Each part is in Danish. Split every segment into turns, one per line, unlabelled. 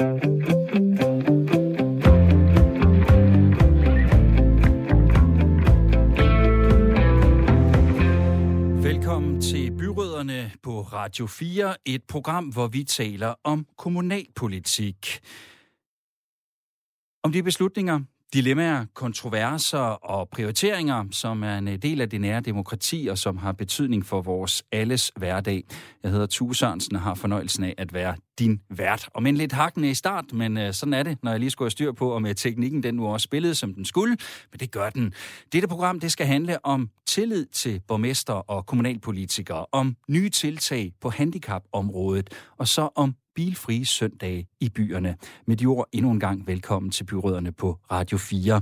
Velkommen til Byråderne på Radio 4, et program, hvor vi taler om kommunalpolitik. Om de beslutninger, dilemmaer, kontroverser og prioriteringer, som er en øh, del af det nære demokrati og som har betydning for vores alles hverdag. Jeg hedder Tue Sørensen og har fornøjelsen af at være din vært. Og men lidt hakkende i start, men øh, sådan er det, når jeg lige skulle have styr på, om øh, teknikken den nu også spillede, som den skulle. Men det gør den. Dette program det skal handle om tillid til borgmester og kommunalpolitikere, om nye tiltag på handicapområdet, og så om bilfrie søndage i byerne. Med de ord endnu en gang velkommen til byråderne på Radio 4.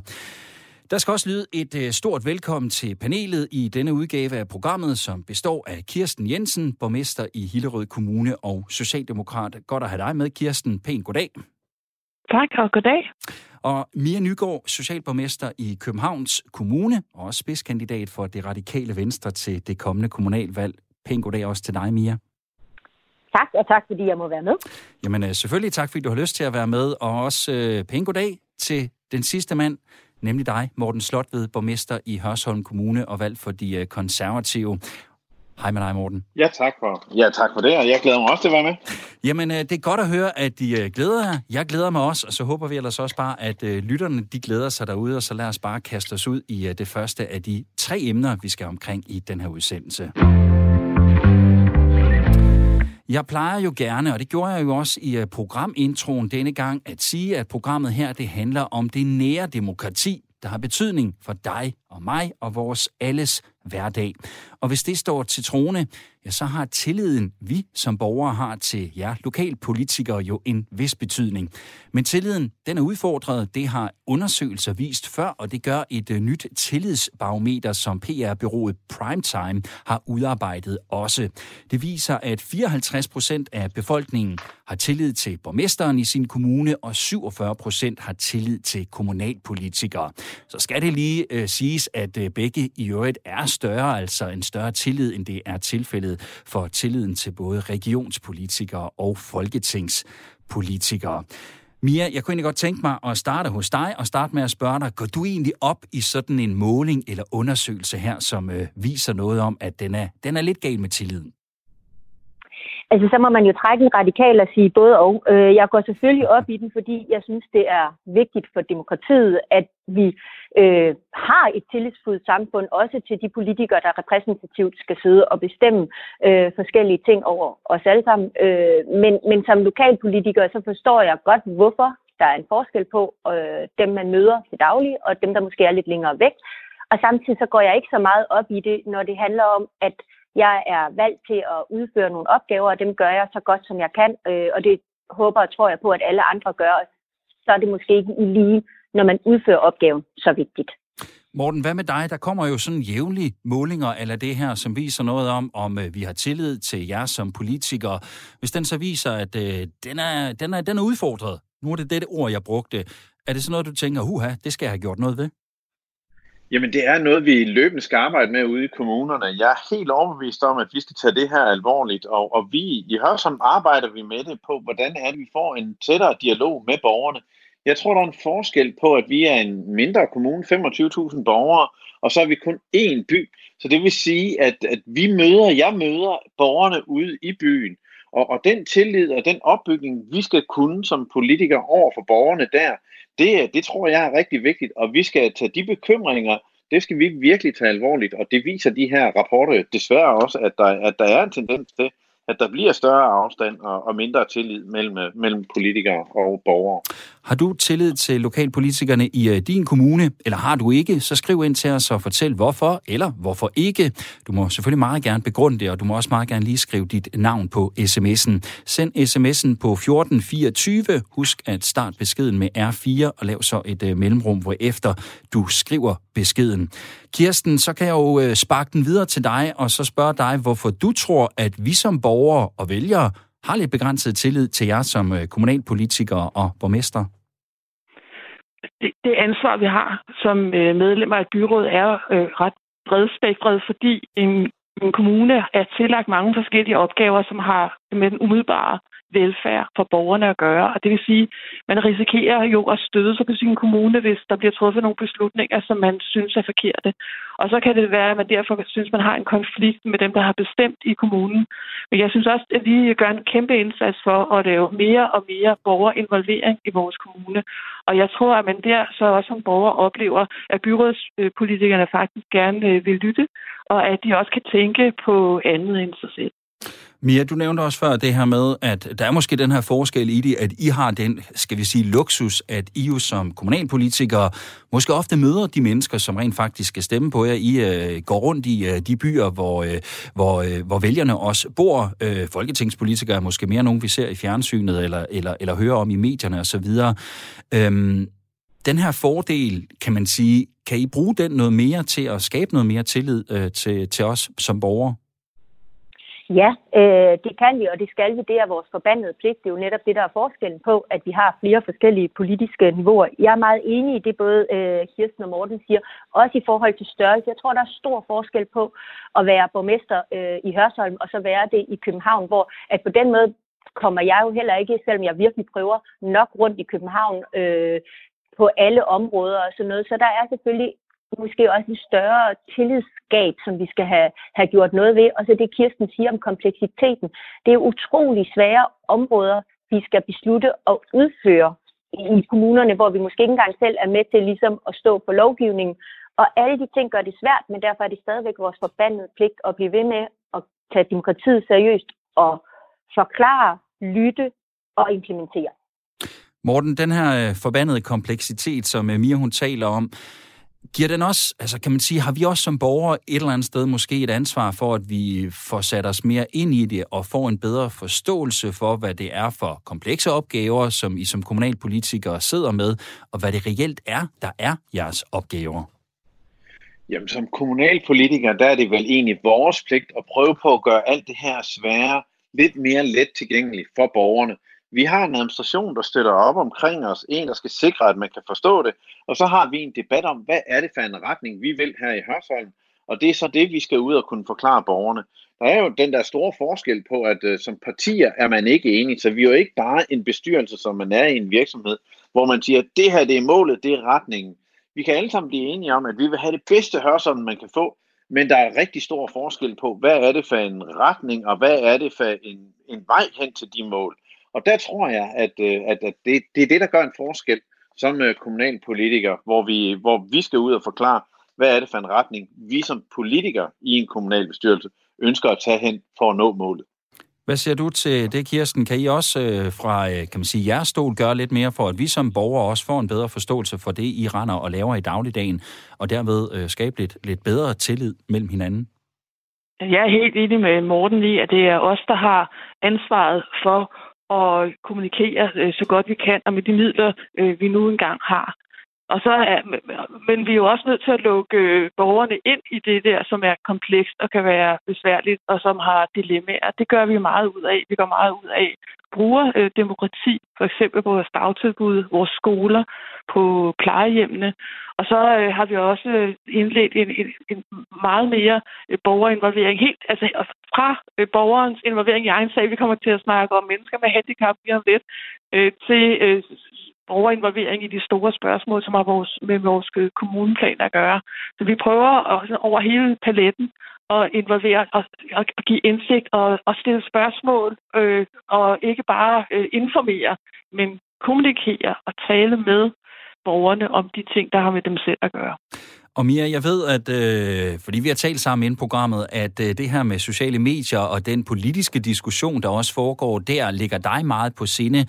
Der skal også lyde et øh, stort velkommen til panelet i denne udgave af programmet, som består af Kirsten Jensen, borgmester i Hillerød Kommune og Socialdemokrat. Godt at have dig med, Kirsten. Pæn goddag.
Tak og goddag.
Og Mia Nygaard, socialborgmester i Københavns Kommune, og også spidskandidat for det radikale venstre til det kommende kommunalvalg. Pæn goddag også til dig, Mia.
Tak, og tak fordi jeg må være med.
Jamen øh, selvfølgelig tak, fordi du har lyst til at være med, og også øh, pæn goddag til den sidste mand, nemlig dig, Morten Slotved, borgmester i Hørsholm Kommune og valgt for de øh, konservative. Hej med dig, Morten.
Ja, tak for, ja, tak for det, og jeg glæder mig også til at være med.
Jamen, øh, det er godt at høre, at de øh, glæder jer. Jeg glæder mig også, og så håber vi ellers også bare, at øh, lytterne de glæder sig derude, og så lad os bare kaste os ud i øh, det første af de tre emner, vi skal omkring i den her udsendelse. Jeg plejer jo gerne, og det gjorde jeg jo også i øh, programintroen denne gang, at sige, at programmet her det handler om det nære demokrati, der har betydning for dig og mig og vores alles hverdag. Og hvis det står til trone, ja, så har tilliden, vi som borgere har til jer lokalpolitikere jo en vis betydning. Men tilliden, den er udfordret. Det har undersøgelser vist før, og det gør et øh, nyt tillidsbarometer, som PR-byrået Primetime har udarbejdet også. Det viser, at 54 procent af befolkningen har tillid til borgmesteren i sin kommune, og 47 procent har tillid til kommunalpolitikere. Så skal det lige uh, siges, at øh, begge i øvrigt er større, altså en større tillid, end det er tilfældet for tilliden til både regionspolitikere og folketingspolitikere. Mia, jeg kunne egentlig godt tænke mig at starte hos dig og starte med at spørge dig, går du egentlig op i sådan en måling eller undersøgelse her, som øh, viser noget om, at den er, den er lidt gal med tilliden?
Altså, så må man jo trække en radikal og sige både og. Øh, jeg går selvfølgelig op i den, fordi jeg synes, det er vigtigt for demokratiet, at vi øh, har et tillidsfuldt samfund, også til de politikere, der repræsentativt skal sidde og bestemme øh, forskellige ting over os alle sammen. Øh, men, men som lokalpolitiker, så forstår jeg godt, hvorfor der er en forskel på øh, dem, man møder til daglig, og dem, der måske er lidt længere væk. Og samtidig så går jeg ikke så meget op i det, når det handler om, at jeg er valgt til at udføre nogle opgaver, og dem gør jeg så godt, som jeg kan, øh, og det håber og tror jeg på, at alle andre gør. Så er det måske ikke i lige, når man udfører opgaven, så vigtigt.
Morten, hvad med dig? Der kommer jo sådan jævnlige målinger eller det her, som viser noget om, om øh, vi har tillid til jer som politikere. Hvis den så viser, at øh, den, er, den, er, den er udfordret, nu er det det ord, jeg brugte, er det sådan noget, du tænker, huha, det skal jeg have gjort noget ved?
Jamen, det er noget, vi løbende skal arbejde med ude i kommunerne. Jeg er helt overbevist om, at vi skal tage det her alvorligt, og, og vi i Hørsholm arbejder vi med det på, hvordan er det, vi får en tættere dialog med borgerne. Jeg tror, der er en forskel på, at vi er en mindre kommune, 25.000 borgere, og så er vi kun én by. Så det vil sige, at, at vi møder, jeg møder borgerne ude i byen, og, og den tillid og den opbygning, vi skal kunne som politikere over for borgerne der, det, det tror jeg er rigtig vigtigt, og vi skal tage de bekymringer, det skal vi virkelig tage alvorligt, og det viser de her rapporter desværre også, at der, at der er en tendens til, at der bliver større afstand og, og mindre tillid mellem, øh, mellem politikere og borgere.
Har du tillid til lokalpolitikerne i øh, din kommune, eller har du ikke, så skriv ind til os og fortæl hvorfor, eller hvorfor ikke. Du må selvfølgelig meget gerne begrunde det, og du må også meget gerne lige skrive dit navn på sms'en. Send sms'en på 1424. Husk at starte beskeden med R4 og lav så et øh, mellemrum, hvor efter du skriver beskeden. Kirsten, så kan jeg jo øh, sparke den videre til dig, og så spørge dig, hvorfor du tror, at vi som borgere og vælgere har lidt begrænset tillid til jer som øh, kommunalpolitikere og borgmester?
det, det ansvar, vi har som øh, medlemmer af byrådet, er øh, ret bredspektret, fordi en, en kommune er tillagt mange forskellige opgaver, som har med den umiddelbare velfærd for borgerne at gøre. Og det vil sige, man risikerer jo at støde sig på sin kommune, hvis der bliver truffet nogle beslutninger, som man synes er forkerte. Og så kan det være, at man derfor synes, man har en konflikt med dem, der har bestemt i kommunen. Men jeg synes også, at vi gør en kæmpe indsats for at lave mere og mere borgerinvolvering i vores kommune. Og jeg tror, at man der så også som borger oplever, at byrådspolitikerne faktisk gerne øh, vil lytte, og at de også kan tænke på andet end sig selv.
Mia, du nævnte også før det her med, at der er måske den her forskel i det, at I har den, skal vi sige, luksus, at I jo som kommunalpolitikere måske ofte møder de mennesker, som rent faktisk skal stemme på jer. I øh, går rundt i øh, de byer, hvor, øh, hvor, øh, hvor vælgerne også bor. Øh, folketingspolitikere er måske mere nogen, vi ser i fjernsynet eller, eller, eller hører om i medierne osv. Øhm, den her fordel, kan man sige, kan I bruge den noget mere til at skabe noget mere tillid øh, til, til os som borgere?
Ja, øh, det kan vi, og det skal vi. Det er vores forbandede pligt. Det er jo netop det, der er forskellen på, at vi har flere forskellige politiske niveauer. Jeg er meget enig i det, både øh, Kirsten og Morten siger, også i forhold til størrelse. Jeg tror, der er stor forskel på at være borgmester øh, i Hørsholm, og så være det i København, hvor at på den måde kommer jeg jo heller ikke, selvom jeg virkelig prøver nok rundt i København øh, på alle områder og sådan noget. Så der er selvfølgelig måske også en større tillidsskab, som vi skal have, have gjort noget ved. Og så det, Kirsten siger om kompleksiteten. Det er utrolig svære områder, vi skal beslutte at udføre i kommunerne, hvor vi måske ikke engang selv er med til ligesom at stå på lovgivningen. Og alle de ting gør det svært, men derfor er det stadigvæk vores forbandede pligt at blive ved med at tage demokratiet seriøst og forklare, lytte og implementere.
Morten, den her øh, forbandede kompleksitet, som øh, Mia hun taler om, Giver den også, altså kan man sige, har vi også som borgere et eller andet sted måske et ansvar for, at vi får sat os mere ind i det og får en bedre forståelse for, hvad det er for komplekse opgaver, som I som kommunalpolitikere sidder med, og hvad det reelt er, der er jeres opgaver?
Jamen som kommunalpolitiker, der er det vel egentlig vores pligt at prøve på at gøre alt det her svære lidt mere let tilgængeligt for borgerne. Vi har en administration, der støtter op omkring os, en, der skal sikre, at man kan forstå det, og så har vi en debat om, hvad er det for en retning, vi vil her i Hørsholm, og det er så det, vi skal ud og kunne forklare borgerne. Der er jo den der store forskel på, at uh, som partier er man ikke enige, så vi er jo ikke bare en bestyrelse, som man er i en virksomhed, hvor man siger, at det her det er målet, det er retningen. Vi kan alle sammen blive enige om, at vi vil have det bedste Hørsholm, man kan få, men der er rigtig stor forskel på, hvad er det for en retning, og hvad er det for en, en vej hen til de mål. Og der tror jeg, at, øh, at, at det, det er det, der gør en forskel som øh, kommunalpolitiker, hvor vi, hvor vi skal ud og forklare, hvad er det for en retning, vi som politikere i en kommunalbestyrelse ønsker at tage hen for at nå målet.
Hvad siger du til det, Kirsten? Kan I også øh, fra kan man sige, jeres stol gøre lidt mere for, at vi som borgere også får en bedre forståelse for det, I render og laver i dagligdagen, og derved øh, skabe lidt, lidt bedre tillid mellem hinanden?
Jeg er helt enig med Morten i, at det er os, der har ansvaret for og kommunikere øh, så godt vi kan, og med de midler, øh, vi nu engang har. Og så er, men vi er jo også nødt til at lukke øh, borgerne ind i det der, som er komplekst og kan være besværligt, og som har dilemmaer. Det gør vi meget ud af. Vi går meget ud af bruger øh, demokrati, for eksempel på vores dagtilbud, vores skoler, på plejehjemmene. Og så øh, har vi også øh, indledt en, en, en meget mere øh, borgerinvolvering, helt altså fra øh, borgerens involvering i egen sag, vi kommer til at snakke om mennesker med handicap lige om lidt, øh, til øh, borgerinvolvering i de store spørgsmål, som har vores, med vores øh, kommuneplan at gøre. Så vi prøver at, over hele paletten at involvere og, og give indsigt og, og stille spørgsmål, øh, og ikke bare øh, informere, men kommunikere og tale med borgerne om de ting, der har med dem selv at gøre.
Og Mia, jeg ved, at øh, fordi vi har talt sammen inden programmet, at øh, det her med sociale medier og den politiske diskussion, der også foregår der, ligger dig meget på sinde.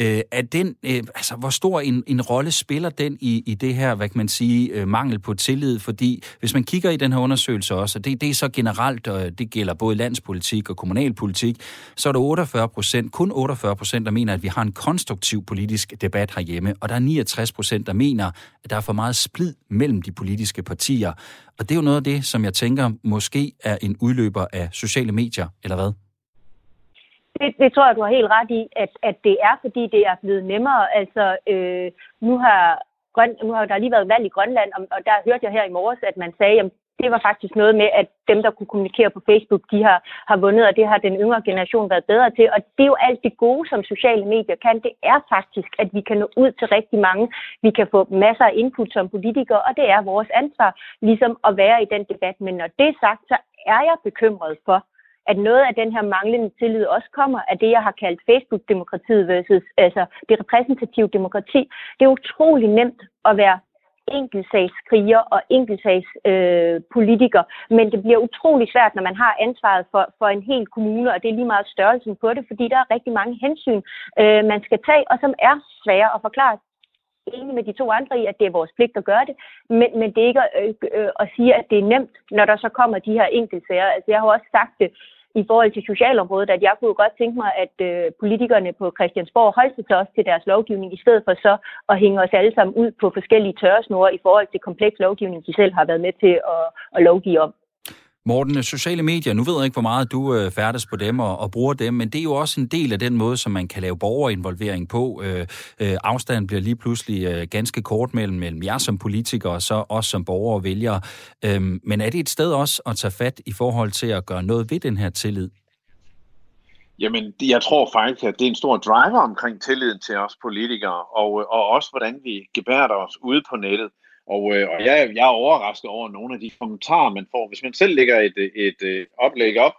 Øh, er den, øh, altså, hvor stor en, en rolle spiller den i, i det her, hvad kan man sige, øh, mangel på tillid? Fordi hvis man kigger i den her undersøgelse også, og det, det er så generelt, og det gælder både landspolitik og kommunalpolitik, så er der 48 procent, kun 48 procent, der mener, at vi har en konstruktiv politisk debat herhjemme, og der er 69 procent, der mener, at der er for meget splid mellem de politiske partier. Og det er jo noget af det, som jeg tænker måske er en udløber af sociale medier, eller hvad?
Det, det tror jeg, du har helt ret i, at, at det er, fordi det er blevet nemmere. Altså, øh, nu har Grøn, nu har der lige været valg i Grønland, og, og der hørte jeg her i morges, at man sagde, at det var faktisk noget med, at dem, der kunne kommunikere på Facebook, de har, har vundet, og det har den yngre generation været bedre til. Og det er jo alt det gode, som sociale medier kan. Det er faktisk, at vi kan nå ud til rigtig mange. Vi kan få masser af input som politikere, og det er vores ansvar ligesom at være i den debat. Men når det er sagt, så er jeg bekymret for, at noget af den her manglende tillid også kommer af det, jeg har kaldt Facebook-demokratiet versus altså det repræsentative demokrati. Det er utrolig nemt at være enkeltsagskriger og enkeltsagspolitiker, øh, men det bliver utrolig svært, når man har ansvaret for, for en hel kommune, og det er lige meget størrelsen på det, fordi der er rigtig mange hensyn, øh, man skal tage, og som er svære at forklare enig med de to andre i, at det er vores pligt at gøre det, men, men det er ikke at, øh, øh, at sige, at det er nemt, når der så kommer de her enkeltsager. Altså, jeg har også sagt det i forhold til socialområdet, at jeg kunne godt tænke mig, at øh, politikerne på Christiansborg holdt sig også til deres lovgivning, i stedet for så at hænge os alle sammen ud på forskellige tørresnore i forhold til kompleks lovgivning, de selv har været med til at, at lovgive om.
Morten, sociale medier, nu ved jeg ikke, hvor meget du øh, færdes på dem og, og bruger dem, men det er jo også en del af den måde, som man kan lave borgerinvolvering på. Øh, øh, afstanden bliver lige pludselig øh, ganske kort mellem, mellem jer som politikere og så os som borgere og vælgere. Øh, men er det et sted også at tage fat i forhold til at gøre noget ved den her tillid?
Jamen, jeg tror faktisk, at det er en stor driver omkring tilliden til os politikere, og, øh, og også hvordan vi gebærer os ude på nettet. Og, øh, og jeg, jeg er overrasket over nogle af de kommentarer, man får. Hvis man selv lægger et, øh, et, et oplæg op,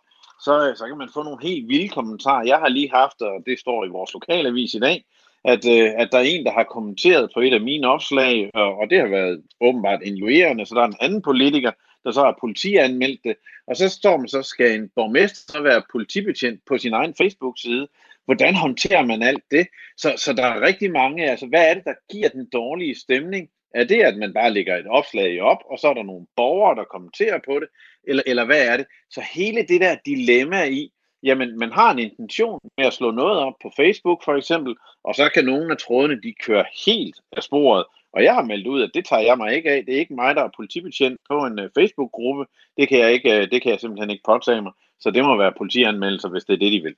så, øh, så kan man få nogle helt vilde kommentarer. Jeg har lige haft, og det står i vores lokalavis i dag, at, øh, at der er en, der har kommenteret på et af mine opslag, og, og det har været åbenbart injurerende, så der er en anden politiker, der så har politianmeldt det, og så står man så, skal en borgmester så være politibetjent på sin egen Facebook-side. Hvordan håndterer man alt det? Så, så der er rigtig mange, altså hvad er det, der giver den dårlige stemning? Er det, at man bare lægger et opslag op, og så er der nogle borgere, der kommenterer på det? Eller, eller hvad er det? Så hele det der dilemma i, jamen man har en intention med at slå noget op på Facebook for eksempel, og så kan nogle af trådene, de kører helt af sporet. Og jeg har meldt ud, at det tager jeg mig ikke af. Det er ikke mig, der er politibetjent på en øh, Facebook-gruppe. Det kan, jeg ikke, øh, det kan jeg simpelthen ikke påtage mig. Så det må være politianmeldelser, hvis det er det, de vil.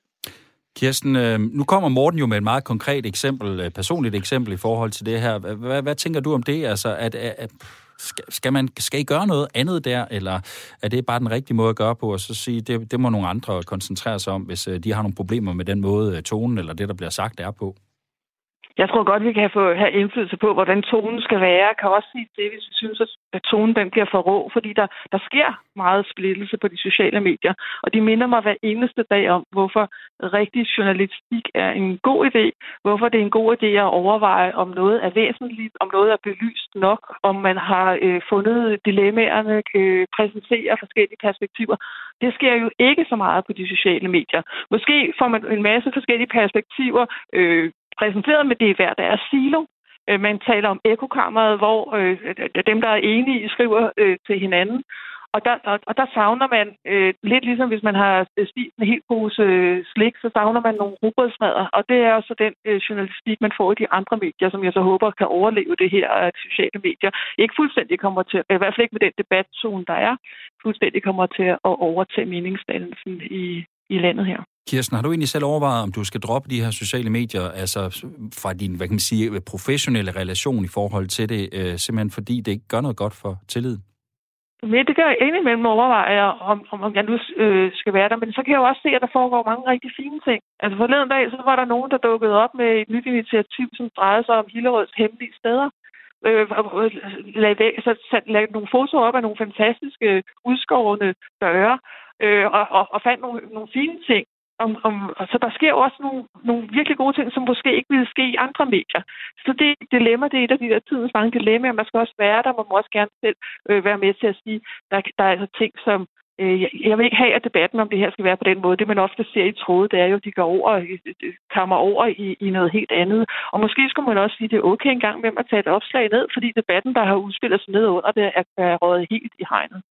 Kirsten, øh, nu kommer Morten jo med et meget konkret eksempel, øh, personligt eksempel i forhold til det her. Hvad, hvad tænker du om det? Altså, at, at, skal, man, skal I gøre noget andet der, eller er det bare den rigtige måde at gøre på, og så sige, det, det må nogle andre koncentrere sig om, hvis øh, de har nogle problemer med den måde, tonen eller det, der bliver sagt, er på?
Jeg tror godt, vi kan få have indflydelse på, hvordan tonen skal være. Jeg kan også sige det, hvis vi synes, at tonen den bliver for rå, fordi der, der sker meget splittelse på de sociale medier. Og de minder mig hver eneste dag om, hvorfor rigtig journalistik er en god idé, hvorfor det er en god idé at overveje, om noget er væsentligt, om noget er belyst nok, om man har øh, fundet dilemmaerne, kan præsentere forskellige perspektiver. Det sker jo ikke så meget på de sociale medier. Måske får man en masse forskellige perspektiver øh, præsenteret med det hver deres silo. Øh, man taler om ekokammeret, hvor øh, dem, der er enige, skriver øh, til hinanden. Og der, og, og der savner man, øh, lidt ligesom hvis man har øh, spist en helt pose øh, slik, så savner man nogle rugbrødsmadder. Og det er også den øh, journalistik, man får i de andre medier, som jeg så håber kan overleve det her, at sociale medier ikke fuldstændig kommer til, i hvert fald ikke med den debatzone, der er, fuldstændig kommer til at overtage meningsdannelsen i, i landet her.
Kirsten, har du egentlig selv overvejet, om du skal droppe de her sociale medier, altså fra din, hvad kan man sige, professionelle relation i forhold til det, øh, simpelthen fordi det ikke gør noget godt for tilliden?
Men det gør jeg indimellem overveje, om, om, om jeg nu øh, skal være der. Men så kan jeg jo også se, at der foregår mange rigtig fine ting. Altså forleden dag, så var der nogen, der dukkede op med et nyt initiativ, som drejede sig om Hillerøds hemmelige steder. Øh, lagde, så satte lagde nogle fotoer op af nogle fantastiske udskårende døre, øh, og, og, og fandt nogle, nogle fine ting om, om, så der sker også nogle, nogle virkelig gode ting, som måske ikke ville ske i andre medier. Så det dilemma, det er et af de der tidens mange dilemmaer. Man skal også være der, man må også gerne selv øh, være med til at sige, der, der er altså ting, som øh, jeg vil ikke have, at debatten om det her skal være på den måde. Det, man ofte ser i tråde, det er jo, at de går over, øh, øh, kammer over i, i noget helt andet. Og måske skulle man også sige, at det er okay engang med at tage et opslag ned, fordi debatten, der har udspillet sig ned under det, er, er røget helt i hegnet.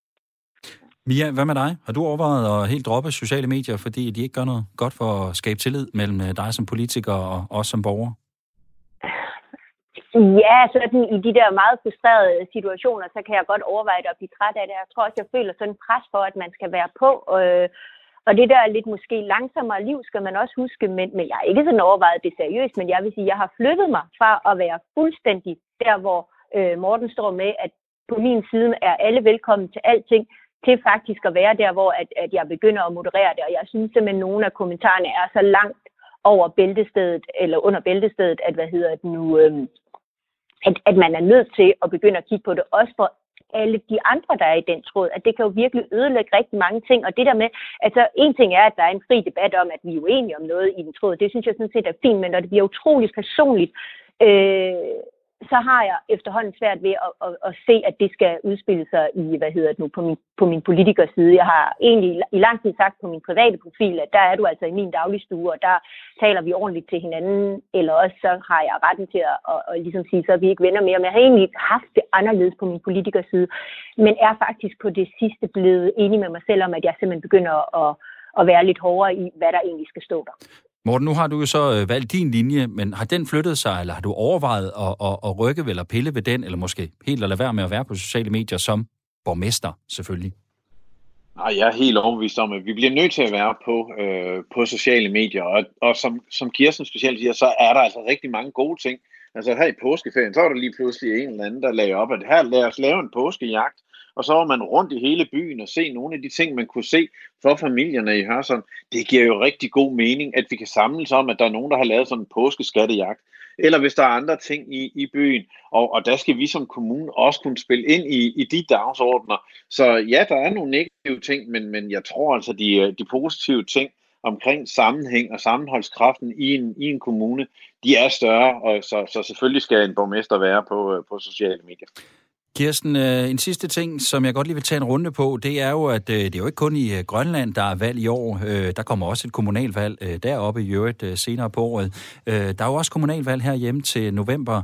Mia, hvad med dig? Har du overvejet at helt droppe sociale medier, fordi de ikke gør noget godt for at skabe tillid mellem øh, dig som politiker og os som borger?
Ja, sådan i de der meget frustrerede situationer, så kan jeg godt overveje det og blive træt af det. Jeg tror også, jeg føler sådan pres for, at man skal være på. Øh, og det der lidt måske langsommere liv skal man også huske, men, men jeg har ikke sådan overvejet det seriøst, men jeg vil sige, at jeg har flyttet mig fra at være fuldstændig der, hvor øh, Morten står med, at på min side er alle velkommen til alting, til faktisk at være der, hvor at, at jeg begynder at moderere det. Og jeg synes simpelthen, at nogle af kommentarerne er så langt over bæltestedet, eller under bæltestedet, at hvad hedder det nu, øhm, at, at man er nødt til at begynde at kigge på det, også for alle de andre, der er i den tråd, at det kan jo virkelig ødelægge rigtig mange ting. Og det der med, altså en ting er, at der er en fri debat om, at vi er uenige om noget i den tråd, det synes jeg sådan set er fint, men når det bliver utroligt personligt, øh, så har jeg efterhånden svært ved at, at, at se, at det skal udspille sig i, hvad hedder det nu, på min, på min politikers side. Jeg har egentlig i lang tid sagt på min private profil, at der er du altså i min dagligstue, og der taler vi ordentligt til hinanden, eller også så har jeg retten til at, at, at ligesom sige, så er vi ikke venner mere. Men jeg har egentlig haft det anderledes på min politikers side, men er faktisk på det sidste blevet enig med mig selv om, at jeg simpelthen begynder at, at være lidt hårdere i, hvad der egentlig skal stå der.
Morten, nu har du jo så øh, valgt din linje, men har den flyttet sig, eller har du overvejet at, at, at rykke eller pille ved den, eller måske helt at lade være med at være på sociale medier som borgmester, selvfølgelig?
Nej, jeg er helt overbevist om, at vi bliver nødt til at være på, øh, på sociale medier, og, og som, som Kirsten specielt siger, så er der altså rigtig mange gode ting. Altså her i påskeferien, så var der lige pludselig en eller anden, der lagde op, at her lad os lave en påskejagt, og så var man rundt i hele byen og se nogle af de ting, man kunne se for familierne i Hørsholm. Det giver jo rigtig god mening, at vi kan samles om, at der er nogen, der har lavet sådan en påskeskattejagt. Eller hvis der er andre ting i, i byen, og, og der skal vi som kommune også kunne spille ind i, i de dagsordner. Så ja, der er nogle negative ting, men, men jeg tror altså, de, øh, de positive ting omkring sammenhæng og sammenholdskraften i en, i en kommune, de er større, og så, så selvfølgelig skal en borgmester være på, øh, på sociale medier.
Kirsten, øh, en sidste ting, som jeg godt lige vil tage en runde på, det er jo, at øh, det er jo ikke kun i øh, Grønland, der er valg i år. Der kommer også et kommunalvalg deroppe i øvrigt senere på året. Der er jo også kommunalvalg her hjemme til november.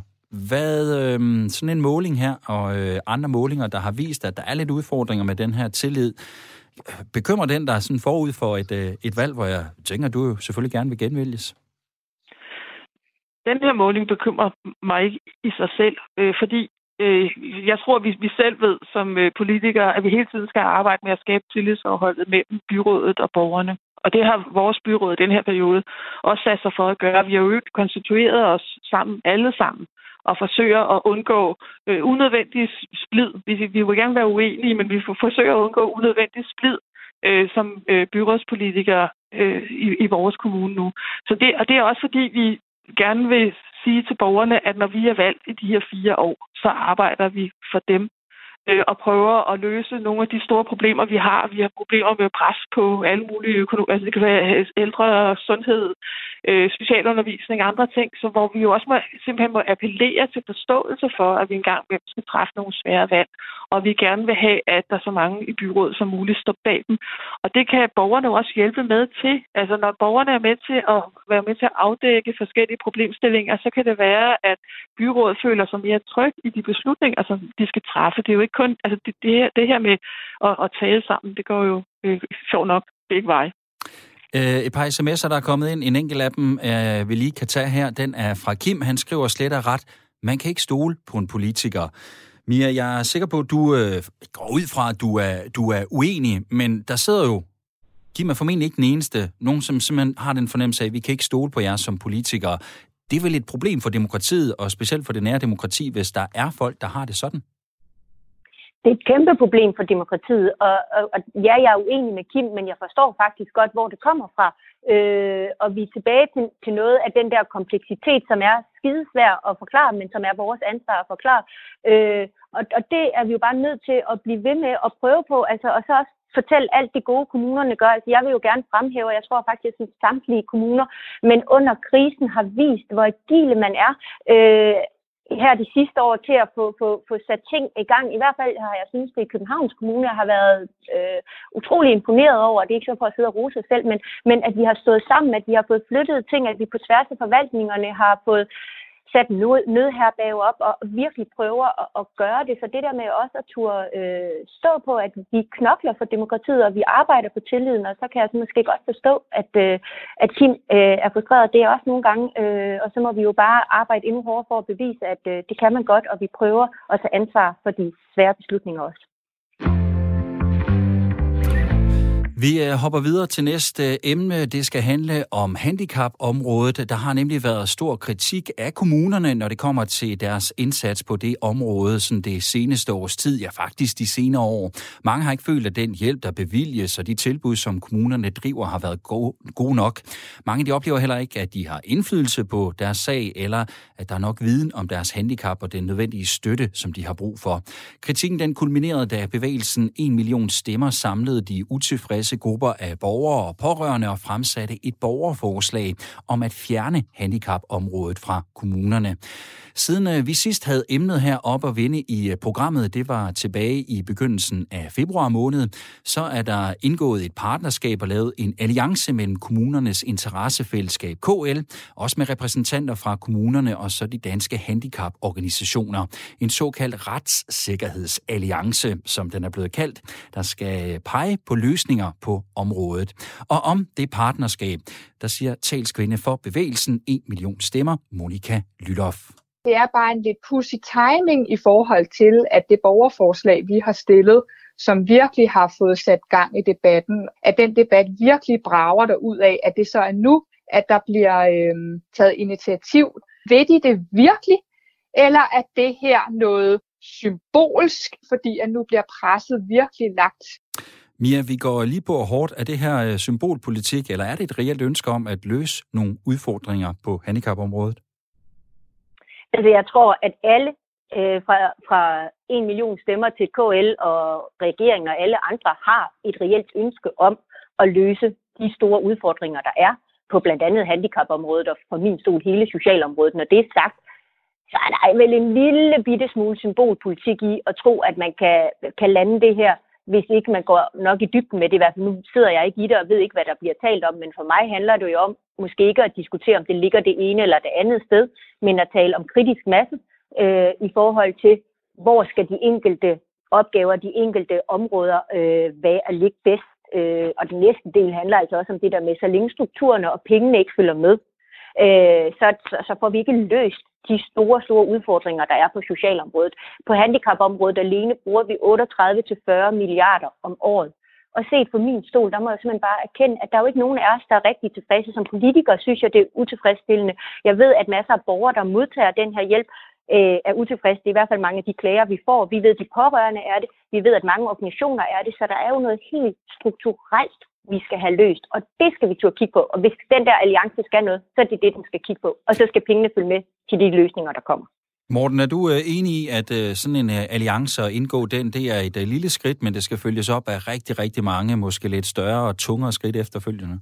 Hvad, sådan en måling her, og andre målinger, der har vist, at der er lidt udfordringer med den her tillid, bekymrer den der sådan forud for et, et valg, hvor jeg tænker, du jo selvfølgelig gerne vil genvælges?
Den her måling bekymrer mig ikke i sig selv, øh, fordi øh, jeg tror, vi, vi selv ved som øh, politikere, at vi hele tiden skal arbejde med at skabe tillidsforholdet mellem byrådet og borgerne. Og det har vores byråd i den her periode også sat sig for at gøre. Vi har jo konstitueret os sammen, alle sammen, og forsøger at undgå øh, unødvendig splid. Vi, vi vil gerne være uenige, men vi forsøger at undgå unødvendig splid øh, som øh, byrådspolitikere øh, i, i vores kommune nu. Så det, og det er også fordi, vi gerne vil sige til borgerne, at når vi er valgt i de her fire år, så arbejder vi for dem øh, og prøver at løse nogle af de store problemer, vi har. Vi har problemer med pres på alle mulige økonomier, altså det kan være ældre, sundhed, øh, specialundervisning og andre ting, så hvor vi jo også må, simpelthen må appellere til forståelse for, at vi engang skal træffe nogle svære valg, og vi gerne vil have, at der er så mange i byrådet som muligt står bag dem. Og det kan borgerne også hjælpe med til. Altså når borgerne er med til at være med til at afdække forskellige problemstillinger, så kan det være, at byrådet føler sig mere tryg i de beslutninger, som de skal træffe. Det er jo ikke kun, altså det, det, her, det her med at, at tale sammen, det går jo øh, sjovt nok begge veje.
Øh, et par sms'er, der er kommet ind. En enkelt af dem, øh, vi lige kan tage her, den er fra Kim. Han skriver slet og ret, man kan ikke stole på en politiker. Mia, jeg er sikker på, at du øh, går ud fra, at du er, du er uenig, men der sidder jo, Kim er formentlig ikke den eneste, nogen som simpelthen har den fornemmelse af, at vi kan ikke stole på jer som politikere. Det er vel et problem for demokratiet, og specielt for det nære demokrati, hvis der er folk, der har det sådan?
Det er et kæmpe problem for demokratiet, og, og, og ja, jeg er uenig med Kim, men jeg forstår faktisk godt, hvor det kommer fra. Øh, og vi er tilbage til, til noget af den der kompleksitet, som er skidesvær at forklare, men som er vores ansvar at forklare. Øh, og, og det er vi jo bare nødt til at blive ved med at prøve på, altså, og så også fortælle alt det gode, kommunerne gør. Altså, jeg vil jo gerne fremhæve, og jeg tror faktisk, at samtlige kommuner, men under krisen har vist, hvor agile man er. Øh, her de sidste år til at få, få, få sat ting i gang. I hvert fald har jeg synes, det i Københavns Kommune jeg har været øh, utrolig imponeret over. Det er ikke så for at sidde og rose sig selv, men, men at vi har stået sammen, at vi har fået flyttet ting, at vi på tværs af forvaltningerne har fået sat nødherberg op og virkelig prøver at, at gøre det. Så det der med også at turde øh, stå på, at vi knokler for demokratiet, og vi arbejder på tilliden, og så kan jeg så måske godt forstå, at, øh, at Kim øh, er frustreret. Det er også nogle gange, øh, og så må vi jo bare arbejde endnu hårdere for at bevise, at øh, det kan man godt, og vi prøver at tage ansvar for de svære beslutninger også.
Vi øh, hopper videre til næste øh, emne. Det skal handle om handicapområdet. Der har nemlig været stor kritik af kommunerne, når det kommer til deres indsats på det område, sådan det seneste års tid, ja faktisk de senere år. Mange har ikke følt, at den hjælp, der bevilges og de tilbud, som kommunerne driver, har været gode nok. Mange de oplever heller ikke, at de har indflydelse på deres sag, eller at der er nok viden om deres handicap og den nødvendige støtte, som de har brug for. Kritikken den kulminerede, da bevægelsen 1 million stemmer samlede de utilfredse tilfredse grupper af borgere og pårørende og fremsatte et borgerforslag om at fjerne handicapområdet fra kommunerne. Siden øh, vi sidst havde emnet her op og vinde i øh, programmet, det var tilbage i begyndelsen af februar måned, så er der indgået et partnerskab og lavet en alliance mellem kommunernes interessefællesskab KL, også med repræsentanter fra kommunerne og så de danske handicaporganisationer. En såkaldt retssikkerhedsalliance, som den er blevet kaldt, der skal pege på løsninger på området. Og om det partnerskab, der siger talskvinde for bevægelsen 1 million stemmer, Monika Lyloff.
Det er bare en lidt pussy timing i forhold til, at det borgerforslag, vi har stillet, som virkelig har fået sat gang i debatten, at den debat virkelig brager der ud af, at det så er nu, at der bliver øh, taget initiativ. Ved de det virkelig, eller er det her noget symbolsk, fordi at nu bliver presset virkelig lagt
Mia, vi går lige på hårdt. Er det her øh, symbolpolitik, eller er det et reelt ønske om at løse nogle udfordringer på handicapområdet?
Altså, jeg tror, at alle øh, fra, fra en million stemmer til KL og regeringen og alle andre har et reelt ønske om at løse de store udfordringer, der er på blandt andet handicapområdet og for min stol hele socialområdet. Når det er sagt, så er der vel en lille bitte smule symbolpolitik i at tro, at man kan, kan lande det her hvis ikke man går nok i dybden med det. I hvert fald nu sidder jeg ikke i det og ved ikke, hvad der bliver talt om, men for mig handler det jo om måske ikke at diskutere, om det ligger det ene eller det andet sted, men at tale om kritisk masse øh, i forhold til, hvor skal de enkelte opgaver, de enkelte områder øh, være at ligge bedst. Øh, og den næste del handler altså også om det der med, så længe strukturerne og pengene ikke følger med, øh, så, så får vi ikke løst de store, store udfordringer, der er på socialområdet. På handicapområdet alene bruger vi 38-40 milliarder om året. Og set fra min stol, der må jeg simpelthen bare erkende, at der er jo ikke nogen af os, der er rigtig tilfredse. Som politikere synes jeg, det er utilfredsstillende. Jeg ved, at masser af borgere, der modtager den her hjælp, øh, er utilfredse. Det er i hvert fald mange af de klager, vi får. Vi ved, at de pårørende er det. Vi ved, at mange organisationer er det. Så der er jo noget helt strukturelt vi skal have løst. Og det skal vi turde kigge på. Og hvis den der alliance skal noget, så er det det, den skal kigge på. Og så skal pengene følge med til de løsninger, der kommer.
Morten, er du øh, enig i, at øh, sådan en øh, alliance at indgå den, det er et lille skridt, men det skal følges op af rigtig, rigtig mange, måske lidt større og tungere skridt efterfølgende?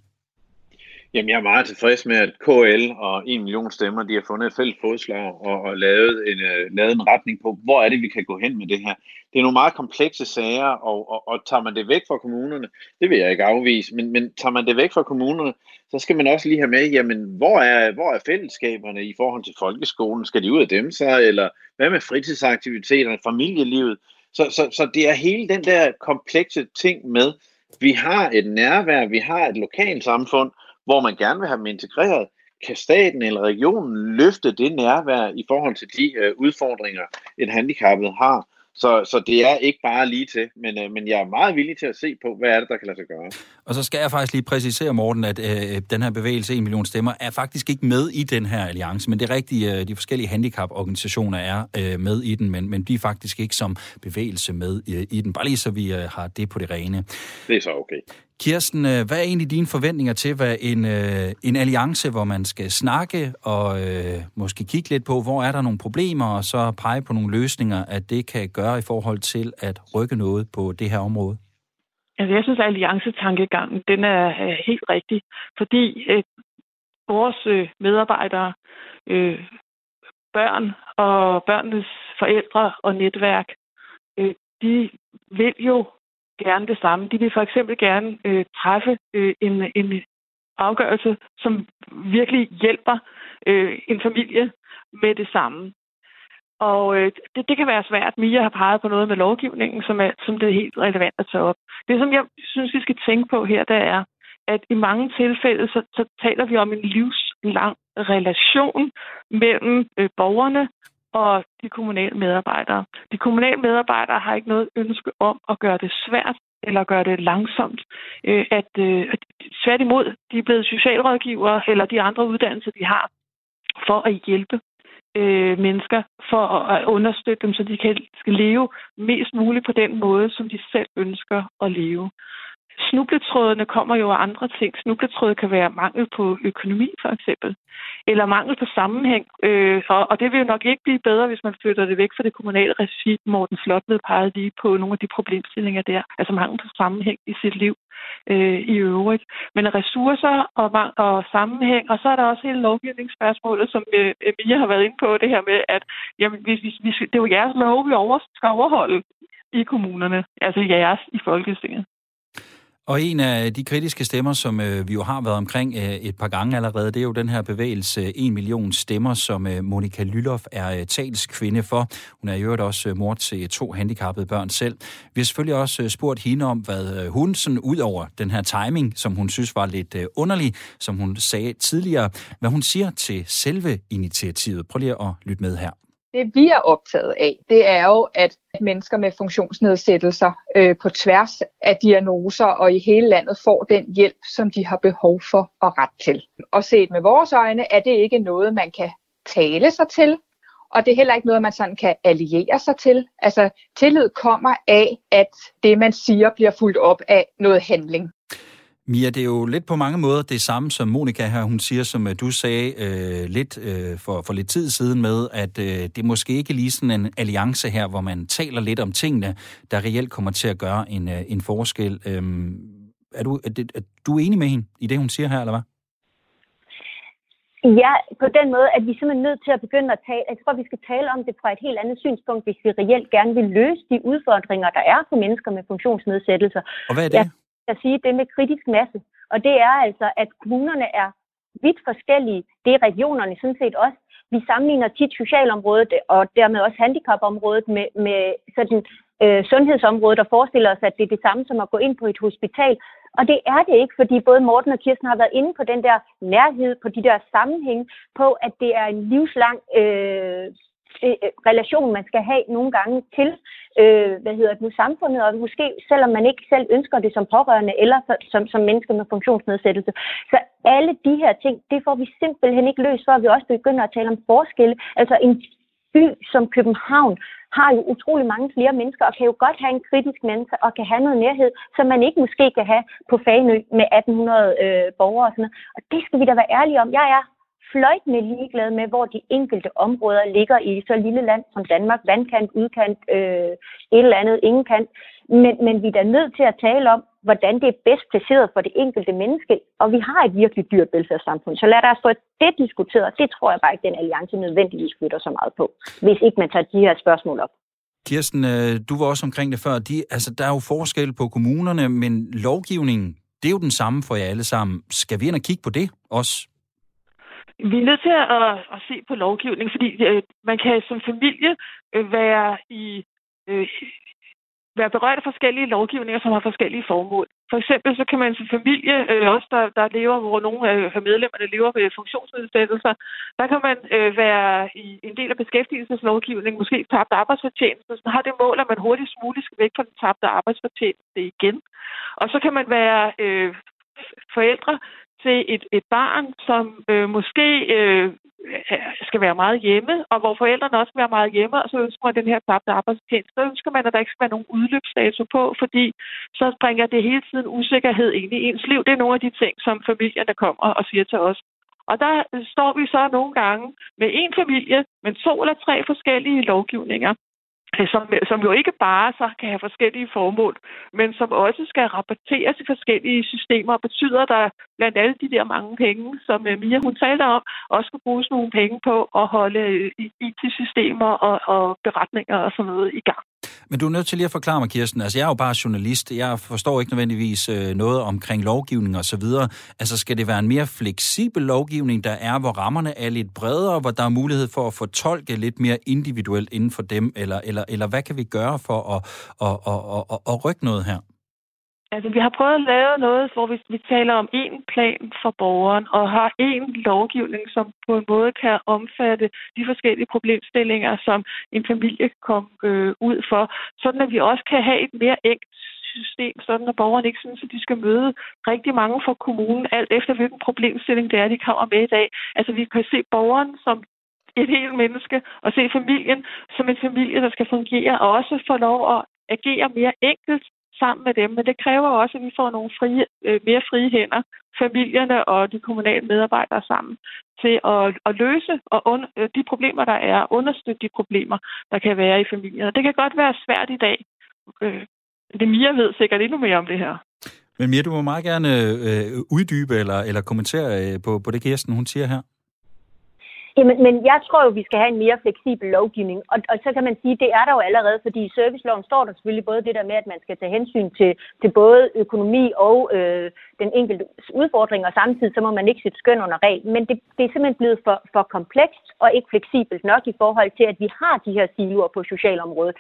Jamen, jeg er meget tilfreds med, at KL og en million stemmer, de har fundet et fælles fodslag og, og lavet, en, uh, lavet en retning på, hvor er det, vi kan gå hen med det her. Det er nogle meget komplekse sager, og, og, og tager man det væk fra kommunerne, det vil jeg ikke afvise, men, men tager man det væk fra kommunerne, så skal man også lige have med, jamen, hvor er, hvor er fællesskaberne i forhold til folkeskolen? Skal de ud af dem så? eller hvad med fritidsaktiviteterne, familielivet? Så, så, så det er hele den der komplekse ting med, vi har et nærvær, vi har et lokalsamfund, hvor man gerne vil have dem integreret, kan staten eller regionen løfte det nærvær i forhold til de øh, udfordringer, en handicappet har. Så, så det er ikke bare lige til, men, øh, men jeg er meget villig til at se på, hvad er det, der kan lade sig gøre.
Og så skal jeg faktisk lige præcisere, Morten, at øh, den her bevægelse 1 million stemmer er faktisk ikke med i den her alliance, men det er rigtigt, øh, de forskellige handicaporganisationer er øh, med i den, men, men de er faktisk ikke som bevægelse med øh, i den. Bare lige så vi øh, har det på det rene.
Det er så okay.
Kirsten, øh, hvad er egentlig dine forventninger til, hvad en, øh, en alliance, hvor man skal snakke og øh, måske kigge lidt på, hvor er der nogle problemer, og så pege på nogle løsninger, at det kan gøre i forhold til at rykke noget på det her område?
Altså, jeg synes, at alliancetankegangen, den er helt rigtig, fordi øh, vores øh, medarbejdere, øh, børn og børnenes forældre og netværk, øh, de vil jo gerne det samme. De vil for eksempel gerne øh, træffe øh, en, en afgørelse, som virkelig hjælper øh, en familie med det samme. Og øh, det, det kan være svært. Mia har peget på noget med lovgivningen, som, er, som det er helt relevant at tage op. Det, som jeg synes, vi skal tænke på her, det er, at i mange tilfælde, så, så taler vi om en livslang relation mellem øh, borgerne og de kommunale medarbejdere. De kommunale medarbejdere har ikke noget ønske om at gøre det svært eller gøre det langsomt. Øh, at, øh, tværtimod, de er blevet socialrådgivere eller de andre uddannelser, de har, for at hjælpe øh, mennesker, for at understøtte dem, så de kan skal leve mest muligt på den måde, som de selv ønsker at leve. Snubletrådene kommer jo af andre ting. Snubletråde kan være mangel på økonomi, for eksempel. Eller mangel på sammenhæng. Øh, og, og det vil jo nok ikke blive bedre, hvis man flytter det væk fra det kommunale regi. Morten Slot pegede lige på nogle af de problemstillinger der. Altså mangel på sammenhæng i sit liv øh, i øvrigt. Men ressourcer og, og sammenhæng, og så er der også hele lovgivningsspørgsmålet, som øh, Mia har været inde på, det her med, at jamen, hvis, vi, hvis, det er jo jeres lov, vi over, skal overholde i kommunerne, altså jeres i Folketinget.
Og en af de kritiske stemmer, som øh, vi jo har været omkring øh, et par gange allerede, det er jo den her bevægelse øh, 1 million stemmer, som øh, Monika Lyloff er øh, talskvinde for. Hun er i øvrigt også øh, mor til to handicappede børn selv. Vi har selvfølgelig også øh, spurgt hende om, hvad øh, hun sådan ud over den her timing, som hun synes var lidt øh, underlig, som hun sagde tidligere, hvad hun siger til selve initiativet. Prøv lige at lytte med her.
Det vi er optaget af, det er jo, at mennesker med funktionsnedsættelser øh, på tværs af diagnoser og i hele landet får den hjælp, som de har behov for og ret til. Og set med vores øjne er det ikke noget, man kan tale sig til, og det er heller ikke noget, man sådan kan alliere sig til. Altså tillid kommer af, at det, man siger, bliver fuldt op af noget handling.
Mia, det er jo lidt på mange måder det samme, som Monika her, hun siger, som øh, du sagde øh, lidt øh, for, for lidt tid siden med, at øh, det er måske ikke lige sådan en alliance her, hvor man taler lidt om tingene, der reelt kommer til at gøre en, øh, en forskel. Øh, er, du, er, er du enig med hende i det, hun siger her, eller hvad?
Ja, på den måde, at vi simpelthen nødt til at begynde at tale, jeg tror, vi skal tale om det fra et helt andet synspunkt, hvis vi reelt gerne vil løse de udfordringer, der er for mennesker med funktionsnedsættelser.
Og hvad er det?
Ja, at sige det med kritisk masse. Og det er altså, at kommunerne er vidt forskellige. Det er regionerne sådan set også. Vi sammenligner tit socialområdet og dermed også handicapområdet med, med sådan, øh, sundhedsområdet og forestiller os, at det er det samme som at gå ind på et hospital. Og det er det ikke, fordi både Morten og Kirsten har været inde på den der nærhed, på de der sammenhæng, på at det er en livslang øh, Øh, øh, relation, man skal have nogle gange til øh, hvad hedder det nu, samfundet, og måske selvom man ikke selv ønsker det som pårørende eller som, som menneske med funktionsnedsættelse. Så alle de her ting, det får vi simpelthen ikke løst, før vi også begynder at tale om forskelle. Altså en by som København har jo utrolig mange flere mennesker, og kan jo godt have en kritisk menneske, og kan have noget nærhed, som man ikke måske kan have på Fagenø med 1800 øh, borgere og sådan noget. Og det skal vi da være ærlige om. Jeg er fløjtende ligeglad med, hvor de enkelte områder ligger i så lille land som Danmark, vandkant, udkant, øh, et eller andet, ingen kant. Men, men vi er da nødt til at tale om, hvordan det er bedst placeret for det enkelte menneske, og vi har et virkelig dyrt velfærdssamfund. Så lad os få det diskuteret. Det tror jeg bare ikke, den alliance nødvendigvis flytter så meget på, hvis ikke man tager de her spørgsmål op.
Kirsten, øh, du var også omkring det før. De, altså, der er jo forskel på kommunerne, men lovgivningen, det er jo den samme for jer alle sammen. Skal vi ind og kigge på det også?
Vi er nødt til at, at se på lovgivning, fordi øh, man kan som familie øh, være i øh, være berørt af forskellige lovgivninger, som har forskellige formål. For eksempel så kan man som familie, øh, også der, der lever, hvor nogle øh, af medlemmerne lever med funktionsnedsættelser, der kan man øh, være i en del af beskæftigelseslovgivningen, måske tabt arbejdsfortjeneste, så har det mål, at man hurtigst muligt skal væk fra den tabte arbejdsfortjeneste igen. Og så kan man være øh, forældre til et, et barn, som øh, måske øh, skal være meget hjemme, og hvor forældrene også skal være meget hjemme, og så ønsker man den her tabte arbejdstjeneste. Så ønsker man, at der ikke skal være nogen udløbsdato på, fordi så bringer det hele tiden usikkerhed ind i ens liv. Det er nogle af de ting, som familierne kommer og siger til os. Og der øh, står vi så nogle gange med en familie, men to eller tre forskellige lovgivninger. Øh, som, øh, som jo ikke bare så kan have forskellige formål, men som også skal rapporteres i forskellige systemer, og betyder der blandt alle de der mange penge, som øh, Mia hun talte om, også skal bruges nogle penge på at holde IT-systemer og, og beretninger og sådan noget i gang.
Men du er nødt til lige at forklare mig, Kirsten. Altså, jeg er jo bare journalist. Jeg forstår ikke nødvendigvis øh, noget omkring lovgivning og så videre. Altså, skal det være en mere fleksibel lovgivning, der er, hvor rammerne er lidt bredere, hvor der er mulighed for at fortolke lidt mere individuelt inden for dem, eller, eller, eller hvad kan vi gøre for at, at, at, at, at, at rykke noget her?
Altså, vi har prøvet at lave noget, hvor vi, vi taler om én plan for borgeren, og har én lovgivning, som på en måde kan omfatte de forskellige problemstillinger, som en familie kom øh, ud for, sådan at vi også kan have et mere enkelt system, sådan at borgerne ikke synes, at de skal møde rigtig mange fra kommunen, alt efter hvilken problemstilling det er, de kommer med i dag. Altså, vi kan se borgeren som et helt menneske, og se familien som en familie, der skal fungere, og også få lov at agere mere enkelt sammen med dem, men det kræver også, at vi får nogle frie, øh, mere frie hænder, familierne og de kommunale medarbejdere sammen, til at, at løse og und, øh, de problemer, der er, understøtte de problemer, der kan være i familierne. Det kan godt være svært i dag. Øh, det Mia ved sikkert endnu mere om det her.
Men Mia, du må meget gerne øh, uddybe eller, eller kommentere øh, på, på det, Kirsten hun siger her.
Jamen, men jeg tror jo, vi skal have en mere fleksibel lovgivning, og, og så kan man sige, det er der jo allerede, fordi i serviceloven står der selvfølgelig både det der med, at man skal tage hensyn til, til både økonomi og øh, den enkelte udfordring, og samtidig så må man ikke sætte skøn under regel. Men det, det er simpelthen blevet for, for komplekst og ikke fleksibelt nok i forhold til, at vi har de her siloer på socialområdet.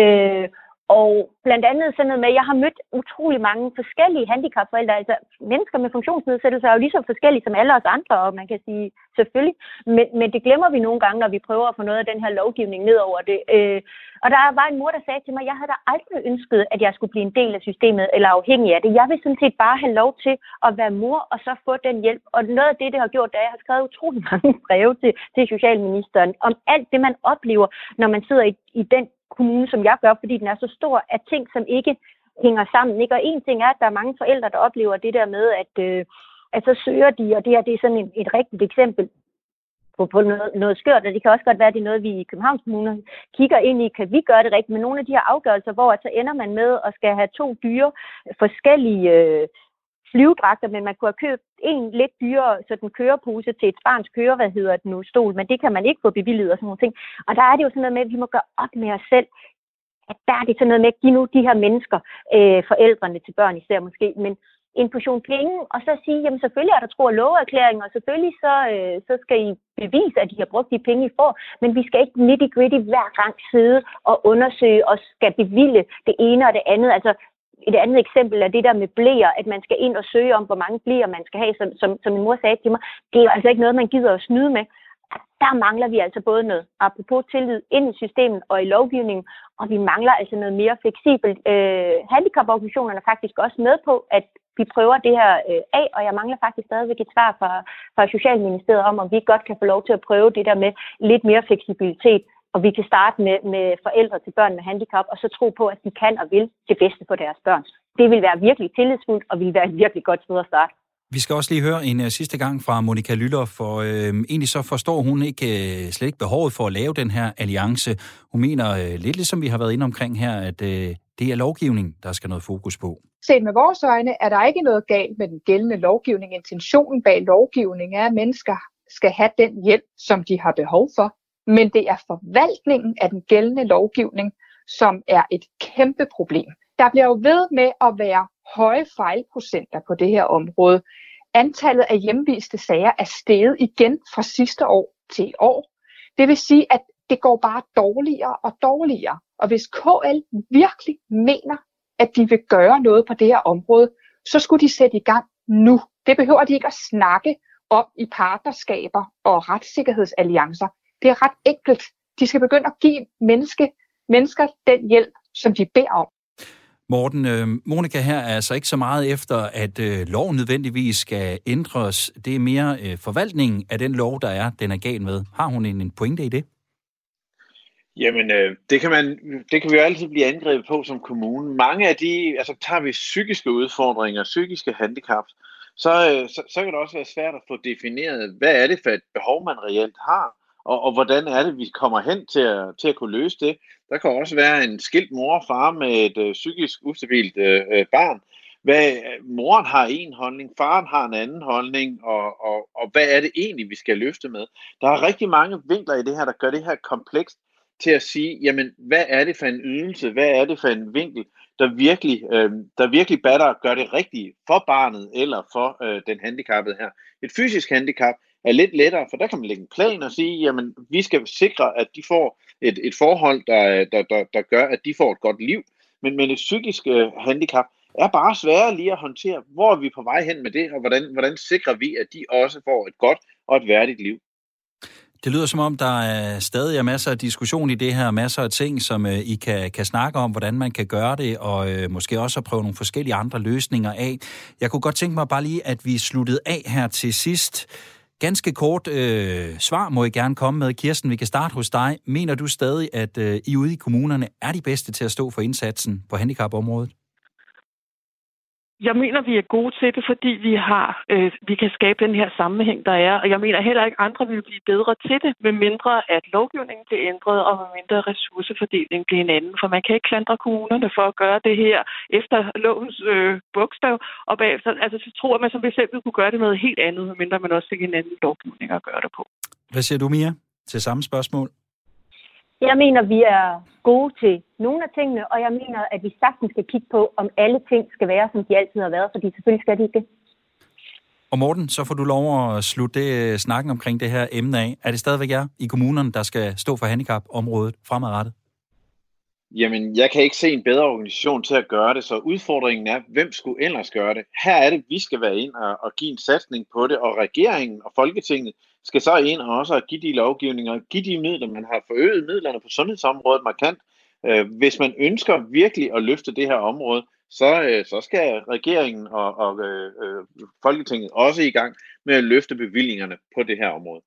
Øh, og blandt andet sådan noget med, at jeg har mødt utrolig mange forskellige handicapforældre. Altså mennesker med funktionsnedsættelser er jo lige så forskellige som alle os andre, og man kan sige selvfølgelig. Men, men det glemmer vi nogle gange, når vi prøver at få noget af den her lovgivning ned over det. Øh, og der var en mor, der sagde til mig, at jeg havde da aldrig ønsket, at jeg skulle blive en del af systemet eller afhængig af det. Jeg vil sådan set bare have lov til at være mor og så få den hjælp. Og noget af det, det har gjort, da jeg har skrevet utrolig mange breve til, til Socialministeren om alt det, man oplever, når man sidder i, i den kommune, som jeg gør, fordi den er så stor, at ting, som ikke hænger sammen. Ikke? Og en ting er, at der er mange forældre, der oplever det der med, at, øh, at så søger de, og det her det er sådan et, et rigtigt eksempel på, på noget, noget skørt, og det kan også godt være, at det er noget, vi i Københavns Kommune kigger ind i. Kan vi gøre det rigtigt? Men nogle af de her afgørelser, hvor så ender man med at skal have to dyre forskellige øh, flyvedragter, men man kunne have købt en lidt dyrere sådan kørepose til et barns køre, hvad hedder det nu, stol, men det kan man ikke få bevilget og sådan nogle ting. Og der er det jo sådan noget med, at vi må gøre op med os selv, at der er det sådan noget med at give nu de her mennesker, øh, forældrene til børn især måske, men en portion penge, og så sige, jamen selvfølgelig er der tro- og loveerklæringer, og selvfølgelig så, øh, så skal I bevise, at I har brugt de penge, I får, men vi skal ikke nitty gritty hver gang sidde og undersøge og skal bevilge det ene og det andet. Altså, et andet eksempel er det der med blæer, at man skal ind og søge om, hvor mange blæer man skal have, som, som, som min mor sagde til mig. Det er jo altså ikke noget, man gider at snyde med. Der mangler vi altså både noget, apropos tillid, ind i systemet og i lovgivningen, og vi mangler altså noget mere fleksibelt. Øh, handicaporganisationerne er faktisk også med på, at vi prøver det her øh, af, og jeg mangler faktisk stadigvæk et svar fra, fra Socialministeriet om, om vi godt kan få lov til at prøve det der med lidt mere fleksibilitet og vi kan starte med, med forældre til børn med handicap, og så tro på, at de kan og vil det bedste for deres børn. Det vil være virkelig tillidsfuldt, og vil være et virkelig godt sted at starte.
Vi skal også lige høre en uh, sidste gang fra Monika Lyller, for uh, egentlig så forstår hun ikke uh, slet ikke behovet for at lave den her alliance. Hun mener uh, lidt ligesom vi har været inde omkring her, at uh, det er lovgivning, der skal noget fokus på.
Set med vores øjne er der ikke noget galt med den gældende lovgivning. Intentionen bag lovgivningen er, at mennesker skal have den hjælp, som de har behov for men det er forvaltningen af den gældende lovgivning, som er et kæmpe problem. Der bliver jo ved med at være høje fejlprocenter på det her område. Antallet af hjemviste sager er steget igen fra sidste år til i år. Det vil sige, at det går bare dårligere og dårligere. Og hvis KL virkelig mener, at de vil gøre noget på det her område, så skulle de sætte i gang nu. Det behøver de ikke at snakke om i partnerskaber og retssikkerhedsalliancer. Det er ret enkelt. De skal begynde at give menneske, mennesker den hjælp, som de beder om.
Morten, øh, Monika her er altså ikke så meget efter, at øh, loven nødvendigvis skal ændres. Det er mere øh, forvaltningen af den lov, der er, den er gal med. Har hun en, en pointe i det?
Jamen, øh, det, kan man, det kan vi jo altid blive angrebet på som kommune. Mange af de, altså tager vi psykiske udfordringer, psykiske handicaps, så, øh, så, så kan det også være svært at få defineret, hvad er det for et behov, man reelt har og, og hvordan er det, vi kommer hen til at, til at kunne løse det. Der kan også være en skilt mor og far med et øh, psykisk ustabilt øh, øh, barn. Hvad, moren har en holdning, faren har en anden holdning, og, og, og hvad er det egentlig, vi skal løfte med? Der er rigtig mange vinkler i det her, der gør det her komplekst til at sige, jamen, hvad er det for en ydelse, hvad er det for en vinkel, der virkelig, øh, der virkelig batter gør det rigtige for barnet eller for øh, den handicappede her. Et fysisk handicap er lidt lettere, for der kan man lægge en plan og sige, jamen vi skal sikre, at de får et, et forhold, der, der, der, der gør, at de får et godt liv. Men, men et psykisk øh, handicap er bare sværere lige at håndtere. Hvor er vi på vej hen med det, og hvordan, hvordan sikrer vi, at de også får et godt og et værdigt liv?
Det lyder som om, der er stadig er masser af diskussion i det her, masser af ting, som øh, I kan, kan snakke om, hvordan man kan gøre det, og øh, måske også at prøve nogle forskellige andre løsninger af. Jeg kunne godt tænke mig bare lige, at vi sluttede af her til sidst. Ganske kort øh, svar må I gerne komme med. Kirsten, vi kan starte hos dig. Mener du stadig, at øh, I ude i kommunerne er de bedste til at stå for indsatsen på handicapområdet?
Jeg mener, vi er gode til det, fordi vi har, øh, vi kan skabe den her sammenhæng, der er. Og jeg mener heller ikke, at andre vil blive bedre til det, med mindre at lovgivningen bliver ændret, og med mindre ressourcefordelingen bliver en anden. For man kan ikke klandre kommunerne for at gøre det her efter lovens øh, bogstav, og bagefter, altså så tror man som eksempel kunne gøre det noget helt andet, mindre man også fik en anden lovgivning at gøre det på.
Hvad siger du, Mia, til samme spørgsmål?
Jeg mener, vi er gode til nogle af tingene, og jeg mener, at vi sagtens skal kigge på, om alle ting skal være, som de altid har været, fordi selvfølgelig skal de ikke det.
Og Morten, så får du lov at slutte det, øh, snakken omkring det her emne af. Er det stadigvæk jer i kommunerne, der skal stå for handicapområdet fremadrettet?
Jamen, jeg kan ikke se en bedre organisation til at gøre det, så udfordringen er, hvem skulle ellers gøre det? Her er det, vi skal være ind og, og give en satsning på det, og regeringen og Folketinget skal så ind og også give de lovgivninger, give de midler, man har forøget midlerne på sundhedsområdet markant. Øh, hvis man ønsker virkelig at løfte det her område, så, øh, så skal regeringen og, og øh, øh Folketinget også i gang med at løfte bevillingerne på det her område.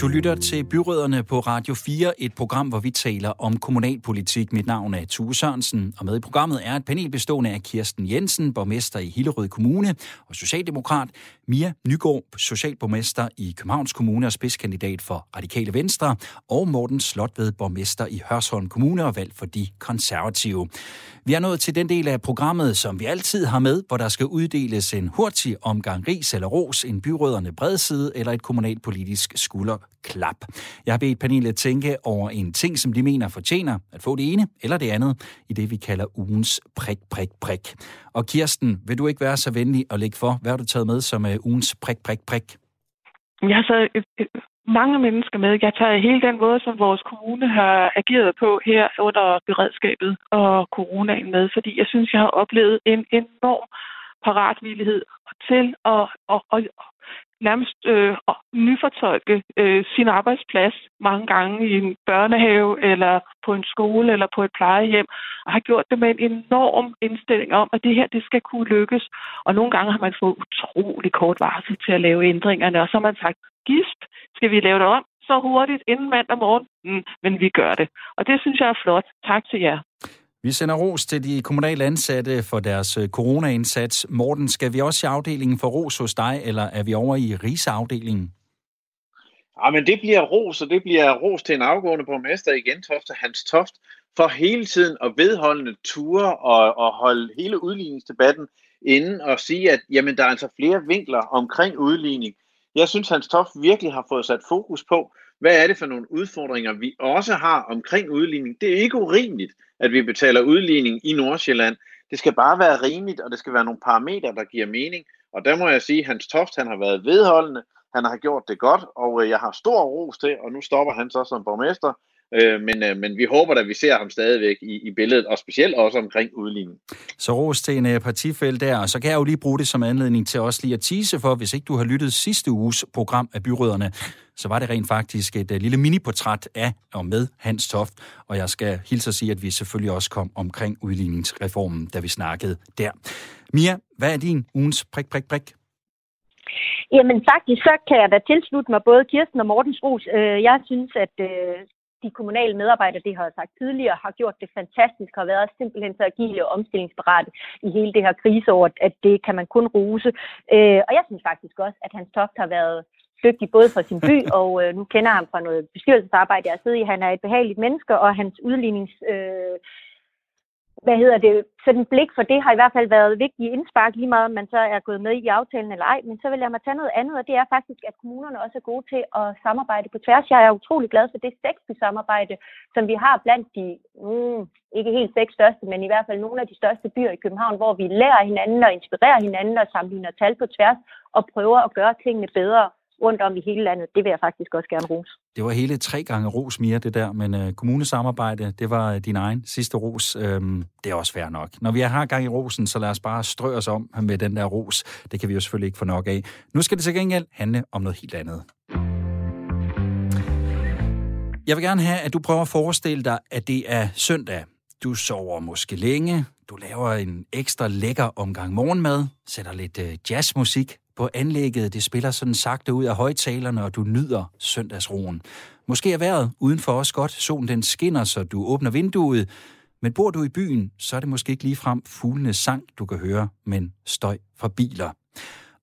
Du lytter til Byråderne på Radio 4, et program, hvor vi taler om kommunalpolitik. Mit navn er Tue Sørensen, og med i programmet er et panel bestående af Kirsten Jensen, borgmester i Hillerød Kommune, og Socialdemokrat, Mia Nygaard, socialborgmester i Københavns Kommune og spidskandidat for Radikale Venstre, og Morten Slotved, borgmester i Hørsholm Kommune og valgt for de konservative. Vi er nået til den del af programmet, som vi altid har med, hvor der skal uddeles en hurtig omgang ris eller ros, en byråderne bredside eller et kommunalpolitisk klap. Jeg har bedt panelet tænke over en ting, som de mener fortjener at få det ene eller det andet i det, vi kalder ugens prik, prik, prik. Og Kirsten, vil du ikke være så venlig at lægge for, hvad har du taget med som uh, ugens prik, prik, prik?
Jeg har taget mange mennesker med. Jeg tager hele den måde, som vores kommune har ageret på her under beredskabet og coronaen med, fordi jeg synes, jeg har oplevet en enorm paratvillighed til at, at, at, nærmest øh, nyfortolke øh, sin arbejdsplads mange gange i en børnehave eller på en skole eller på et plejehjem, og har gjort det med en enorm indstilling om, at det her det skal kunne lykkes. Og nogle gange har man fået utrolig kort varsel til at lave ændringerne, og så har man sagt, gisp, skal vi lave det om så hurtigt inden mandag morgen? Mm, men vi gør det. Og det synes jeg er flot. Tak til jer.
Vi sender ros til de kommunale ansatte for deres coronaindsats. corona-indsats. Morten, skal vi også i afdelingen for ros hos dig, eller er vi over i rigsafdelingen?
Ja, men det bliver ros, og det bliver ros til en afgående borgmester i Gentofte, Hans Toft, for hele tiden at vedholdende ture og, og holde hele udligningsdebatten inden og sige, at jamen, der er altså flere vinkler omkring udligning. Jeg synes, Hans Toft virkelig har fået sat fokus på, hvad er det for nogle udfordringer, vi også har omkring udligning. Det er ikke urimeligt, at vi betaler udligning i Nordsjælland. Det skal bare være rimeligt, og det skal være nogle parametre, der giver mening. Og der må jeg sige, at Hans Toft han har været vedholdende, han har gjort det godt, og øh, jeg har stor ros til, og nu stopper han så som borgmester, Øh, men, øh, men vi håber at vi ser ham stadigvæk i, i billedet, og specielt også omkring udligning.
Så ros til en uh, partifælde der, og så kan jeg jo lige bruge det som anledning til også lige at tease for, hvis ikke du har lyttet sidste uges program af Byrødderne, så var det rent faktisk et uh, lille miniportræt af og med Hans Toft, og jeg skal hilse at sige, at vi selvfølgelig også kom omkring udligningsreformen, da vi snakkede der. Mia, hvad er din ugens prik, prik, prik?
Jamen faktisk, så kan jeg da tilslutte mig både Kirsten og Mortens ros. Jeg synes, at de kommunale medarbejdere, det har jeg sagt tidligere, har gjort det fantastisk, har været simpelthen så agile og omstillingsparate i hele det her kriseår, at det kan man kun rose. Øh, og jeg synes faktisk også, at hans toft har været dygtig både for sin by, og øh, nu kender jeg ham fra noget bestyrelsesarbejde, jeg har siddet i. Han er et behageligt menneske, og hans udlignings... Øh, hvad hedder det, sådan blik for det har i hvert fald været vigtigt indspark, lige meget om man så er gået med i aftalen eller ej. Men så vil jeg mig tage noget andet, og det er faktisk, at kommunerne også er gode til at samarbejde på tværs. Jeg er utrolig glad for det samarbejde, som vi har blandt de, mm, ikke helt seks største, men i hvert fald nogle af de største byer i København, hvor vi lærer hinanden og inspirerer hinanden og sammenligner tal på tværs og prøver at gøre tingene bedre rundt om i hele landet. Det vil jeg faktisk også gerne rose.
Det var hele tre gange ros, Mia, det der, men øh, kommunesamarbejde, det var øh, din egen sidste ros. Øhm, det er også fair nok. Når vi har gang i rosen, så lad os bare strø os om med den der ros. Det kan vi jo selvfølgelig ikke få nok af. Nu skal det til gengæld handle om noget helt andet. Jeg vil gerne have, at du prøver at forestille dig, at det er søndag. Du sover måske længe, du laver en ekstra lækker omgang morgenmad, sætter lidt øh, jazzmusik på anlægget. Det spiller sådan sagte ud af højtalerne, og du nyder søndagsroen. Måske er vejret udenfor også godt. Solen den skinner, så du åbner vinduet. Men bor du i byen, så er det måske ikke ligefrem fuglenes sang, du kan høre, men støj fra biler.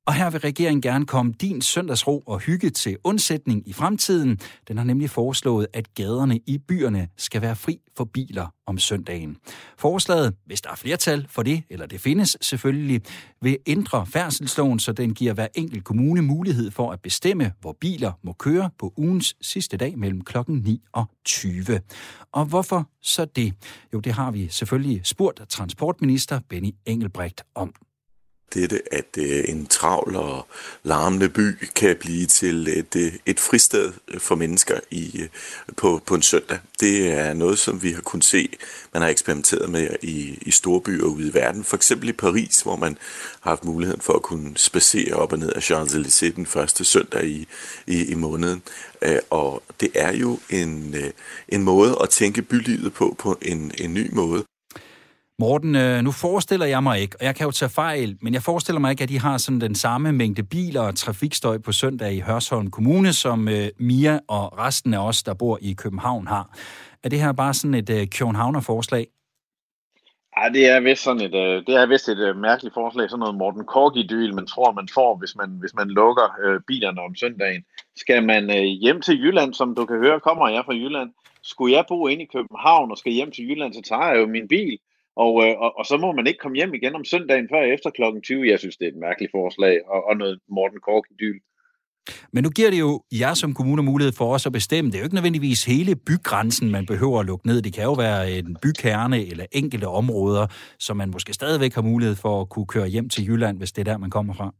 Og her vil regeringen gerne komme din søndagsro og hygge til undsætning i fremtiden. Den har nemlig foreslået, at gaderne i byerne skal være fri for biler om søndagen. Forslaget, hvis der er flertal for det, eller det findes selvfølgelig, vil ændre færdselsloven, så den giver hver enkelt kommune mulighed for at bestemme, hvor biler må køre på ugens sidste dag mellem klokken 9 og 20. Og hvorfor så det? Jo, det har vi selvfølgelig spurgt transportminister Benny Engelbrecht om
dette, at øh, en travl og larmende by kan blive til et, øh, et fristed øh, for mennesker i, øh, på, på en søndag. Det er noget, som vi har kunnet se, man har eksperimenteret med i, i store byer ude i verden. For eksempel i Paris, hvor man har haft muligheden for at kunne spacere op og ned af Champs-Élysées den første søndag i, i, i måneden. Øh, og det er jo en, øh, en måde at tænke bylivet på, på en, en ny måde.
Morten, øh, nu forestiller jeg mig ikke, og jeg kan jo tage fejl, men jeg forestiller mig ikke, at de har sådan den samme mængde biler og trafikstøj på søndag i Hørsholm Kommune, som øh, Mia og resten af os, der bor i København, har. Er det her bare sådan et øh, Københavner-forslag?
Ja, det er vist sådan et, det er vist et mærkeligt forslag, sådan noget Morten Kork-idyl, man tror, man får, hvis man, hvis man lukker bilerne om søndagen. Skal man hjem til Jylland, som du kan høre, kommer jeg fra Jylland. Skulle jeg bo inde i København og skal hjem til Jylland, så tager jeg jo min bil, og, øh, og, og så må man ikke komme hjem igen om søndagen før efter klokken 20. Jeg synes, det er et mærkeligt forslag, og, og noget Morten Kork-idyl.
Men nu giver det jo jer som kommune mulighed for os at bestemme. Det er jo ikke nødvendigvis hele bygrænsen, man behøver at lukke ned. Det kan jo være en bykerne eller enkelte områder, som man måske stadigvæk har mulighed for at kunne køre hjem til Jylland, hvis det er der, man kommer fra.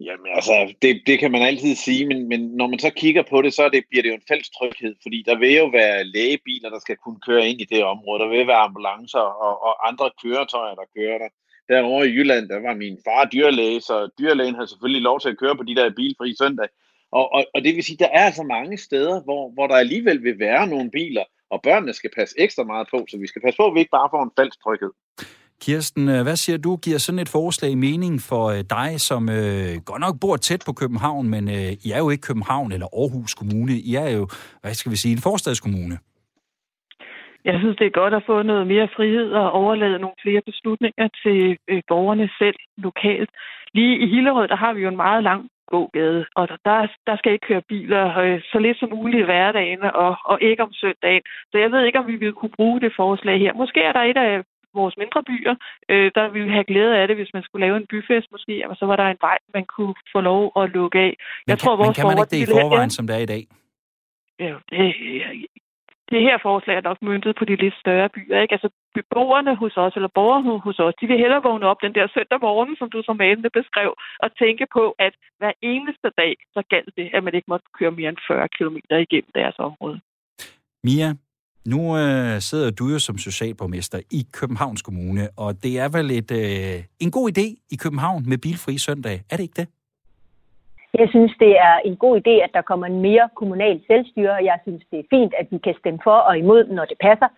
Jamen altså, det, det kan man altid sige, men, men når man så kigger på det, så det, bliver det jo en fælles tryghed, fordi der vil jo være lægebiler, der skal kunne køre ind i det område, der vil være ambulancer og, og andre køretøjer, der kører der. Derovre i Jylland, der var min far dyrlæge, så dyrlægen har selvfølgelig lov til at køre på de der bilfri søndag. Og, og, og det vil sige, der er altså mange steder, hvor, hvor der alligevel vil være nogle biler, og børnene skal passe ekstra meget på, så vi skal passe på, at vi ikke bare får en falsk tryghed.
Kirsten, øh, hvad siger du? Giver sådan et forslag mening for øh, dig, som øh, godt nok bor tæt på København, men øh, I er jo ikke København eller Aarhus Kommune. I er jo, hvad skal vi sige, en forstadskommune.
Jeg synes, det er godt at få noget mere frihed og overlade nogle flere beslutninger til øh, borgerne selv lokalt. Lige i Hillerød, der har vi jo en meget lang gågade, og der, der skal ikke køre biler øh, så lidt som muligt i hverdagen og, og ikke om søndagen. Så jeg ved ikke, om vi vil kunne bruge det forslag her. Måske er der et af vores mindre byer, øh, der ville vi have glæde af det, hvis man skulle lave en byfest måske, og så var der en vej, man kunne få lov at lukke af.
Men jeg kan, tror, vores men kan man ikke det i forvejen, som det er i dag?
Ja, det, det her forslag er nok myndet på de lidt større byer. Ikke? Altså beboerne hos os, eller borgerne hos os, de vil hellere vågne op den der søndag morgen, som du som malende beskrev, og tænke på, at hver eneste dag, så galt det, at man ikke måtte køre mere end 40 km igennem deres område.
Mia, nu øh, sidder du jo som socialborgmester i Københavns Kommune, og det er vel et, øh, en god idé i København med bilfri søndag. Er det ikke det?
Jeg synes, det er en god idé, at der kommer en mere kommunal selvstyre. Jeg synes, det er fint, at vi kan stemme for og imod, når det passer.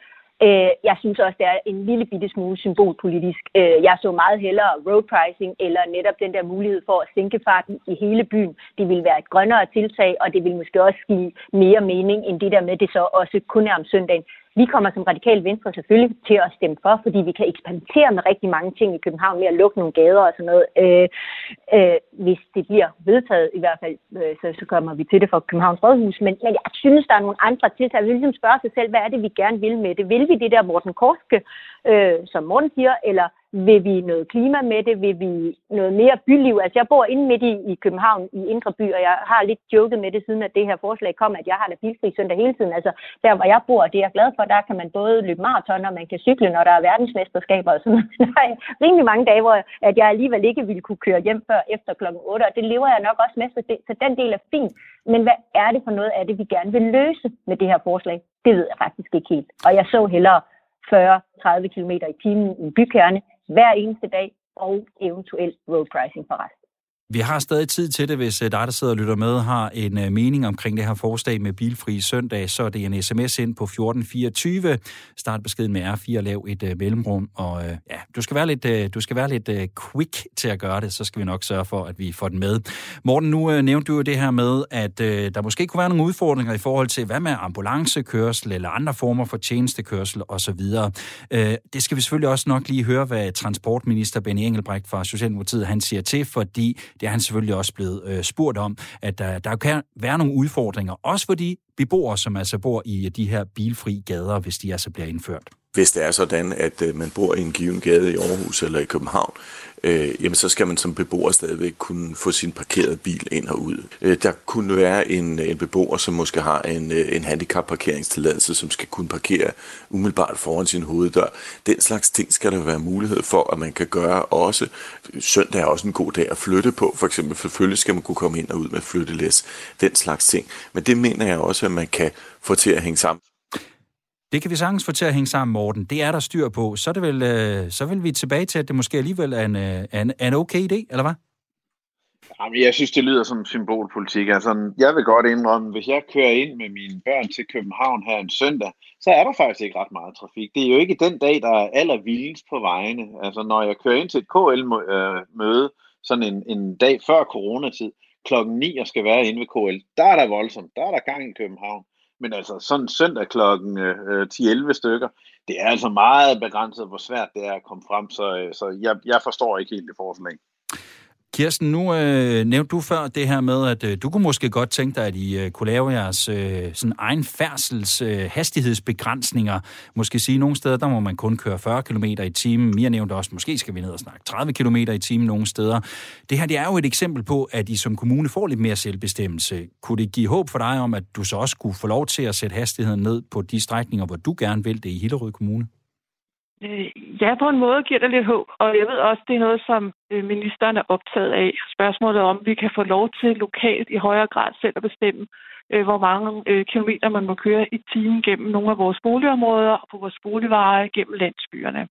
Øh, jeg synes også, det er en lille bitte smule symbolpolitisk. Øh, jeg så meget hellere road pricing eller netop den der mulighed for at sænke farten i hele byen. Det vil være et grønnere tiltag, og det vil måske også give mere mening end det der med, at det så også kun er om søndagen. Vi kommer som radikal venstre selvfølgelig til at stemme for, fordi vi kan eksperimentere med rigtig mange ting i København med at lukke nogle gader og sådan noget. Øh, øh, hvis det bliver vedtaget i hvert fald, øh, så, så kommer vi til det for Københavns Rådhus. Men, men jeg synes, der er nogle andre tiltag. Vi vil ligesom spørge sig selv, hvad er det, vi gerne vil med det? Vil vi det der Morten Korske øh, som Morten siger, eller vil vi noget klima med det? Vil vi noget mere byliv? Altså, jeg bor inde midt i, i København, i Indre By, og jeg har lidt joket med det, siden at det her forslag kom, at jeg har da bilfri søndag hele tiden. Altså, der hvor jeg bor, det er jeg glad for, der kan man både løbe maraton, og man kan cykle, når der er verdensmesterskaber og sådan noget. Der er rimelig mange dage, hvor at jeg alligevel ikke ville kunne køre hjem før efter klokken 8, og det lever jeg nok også med, så, det, så den del er fin. Men hvad er det for noget af det, vi gerne vil løse med det her forslag? Det ved jeg faktisk ikke helt. Og jeg så hellere 40-30 km i timen i bykerne hver eneste dag, og eventuelt road pricing for resten.
Vi har stadig tid til det, hvis øh, dig, der sidder og lytter med, har en øh, mening omkring det her forslag med bilfri søndag, så er det en sms ind på 1424. Start beskeden med R4 og lav et øh, mellemrum. Og ja, du skal være lidt, øh, du skal være lidt øh, quick til at gøre det, så skal vi nok sørge for, at vi får den med. Morten, nu øh, nævnte du jo det her med, at der måske kunne være nogle udfordringer i forhold til, hvad med ambulancekørsel eller andre former for tjenestekørsel osv. Det skal vi selvfølgelig også nok lige høre, hvad transportminister Benny Engelbrecht fra Socialdemokratiet han siger til, fordi det er han selvfølgelig også blevet spurgt om, at der, der kan være nogle udfordringer, også for de beboere, som altså bor i de her bilfri gader, hvis de altså bliver indført
hvis det er sådan, at øh, man bor i en given gade i Aarhus eller i København, øh, jamen så skal man som beboer stadigvæk kunne få sin parkerede bil ind og ud. Øh, der kunne være en, øh, en beboer, som måske har en, øh, en handicapparkeringstilladelse, som skal kunne parkere umiddelbart foran sin hoveddør. Den slags ting skal der være mulighed for, at man kan gøre også. Søndag er også en god dag at flytte på. For eksempel selvfølgelig skal man kunne komme ind og ud med flyttelæs. Den slags ting. Men det mener jeg også, at man kan få til at hænge sammen.
Det kan vi sagtens få til at hænge sammen, Morten. Det er der styr på. Så, er det vel, øh, så vil vi tilbage til, at det måske alligevel er en, øh, en, en okay idé, eller hvad?
Jamen, jeg synes, det lyder som symbolpolitik. Altså, jeg vil godt indrømme, hvis jeg kører ind med mine børn til København her en søndag, så er der faktisk ikke ret meget trafik. Det er jo ikke den dag, der er allervildest på vejene. Altså, når jeg kører ind til et KL-møde, sådan en, en dag før coronatid, klokken 9 og skal være inde ved KL, der er der voldsomt. Der er der gang i København. Men altså sådan søndag klokken øh, øh 10-11 stykker, det er altså meget begrænset, hvor svært det er at komme frem, så, øh, så jeg, jeg forstår ikke helt det forslag.
Kirsten, nu øh, nævnte du før det her med, at øh, du kunne måske godt tænke dig, at I øh, kunne lave jeres øh, sådan egen færdsels øh, hastighedsbegrænsninger. Måske sige, at nogle steder, der må man kun køre 40 km i timen. Mia nævnte også, måske skal vi ned og snakke 30 km i timen nogle steder. Det her det er jo et eksempel på, at I som kommune får lidt mere selvbestemmelse. Kunne det give håb for dig om, at du så også kunne få lov til at sætte hastigheden ned på de strækninger, hvor du gerne vil det i Hillerød Kommune?
Øh, ja, på en måde giver det lidt håb, og jeg ved også, det er noget, som øh, ministeren er optaget af. Spørgsmålet om, vi kan få lov til lokalt i højere grad selv at bestemme, øh, hvor mange øh, kilometer man må køre i timen gennem nogle af vores boligområder og på vores boligveje gennem landsbyerne.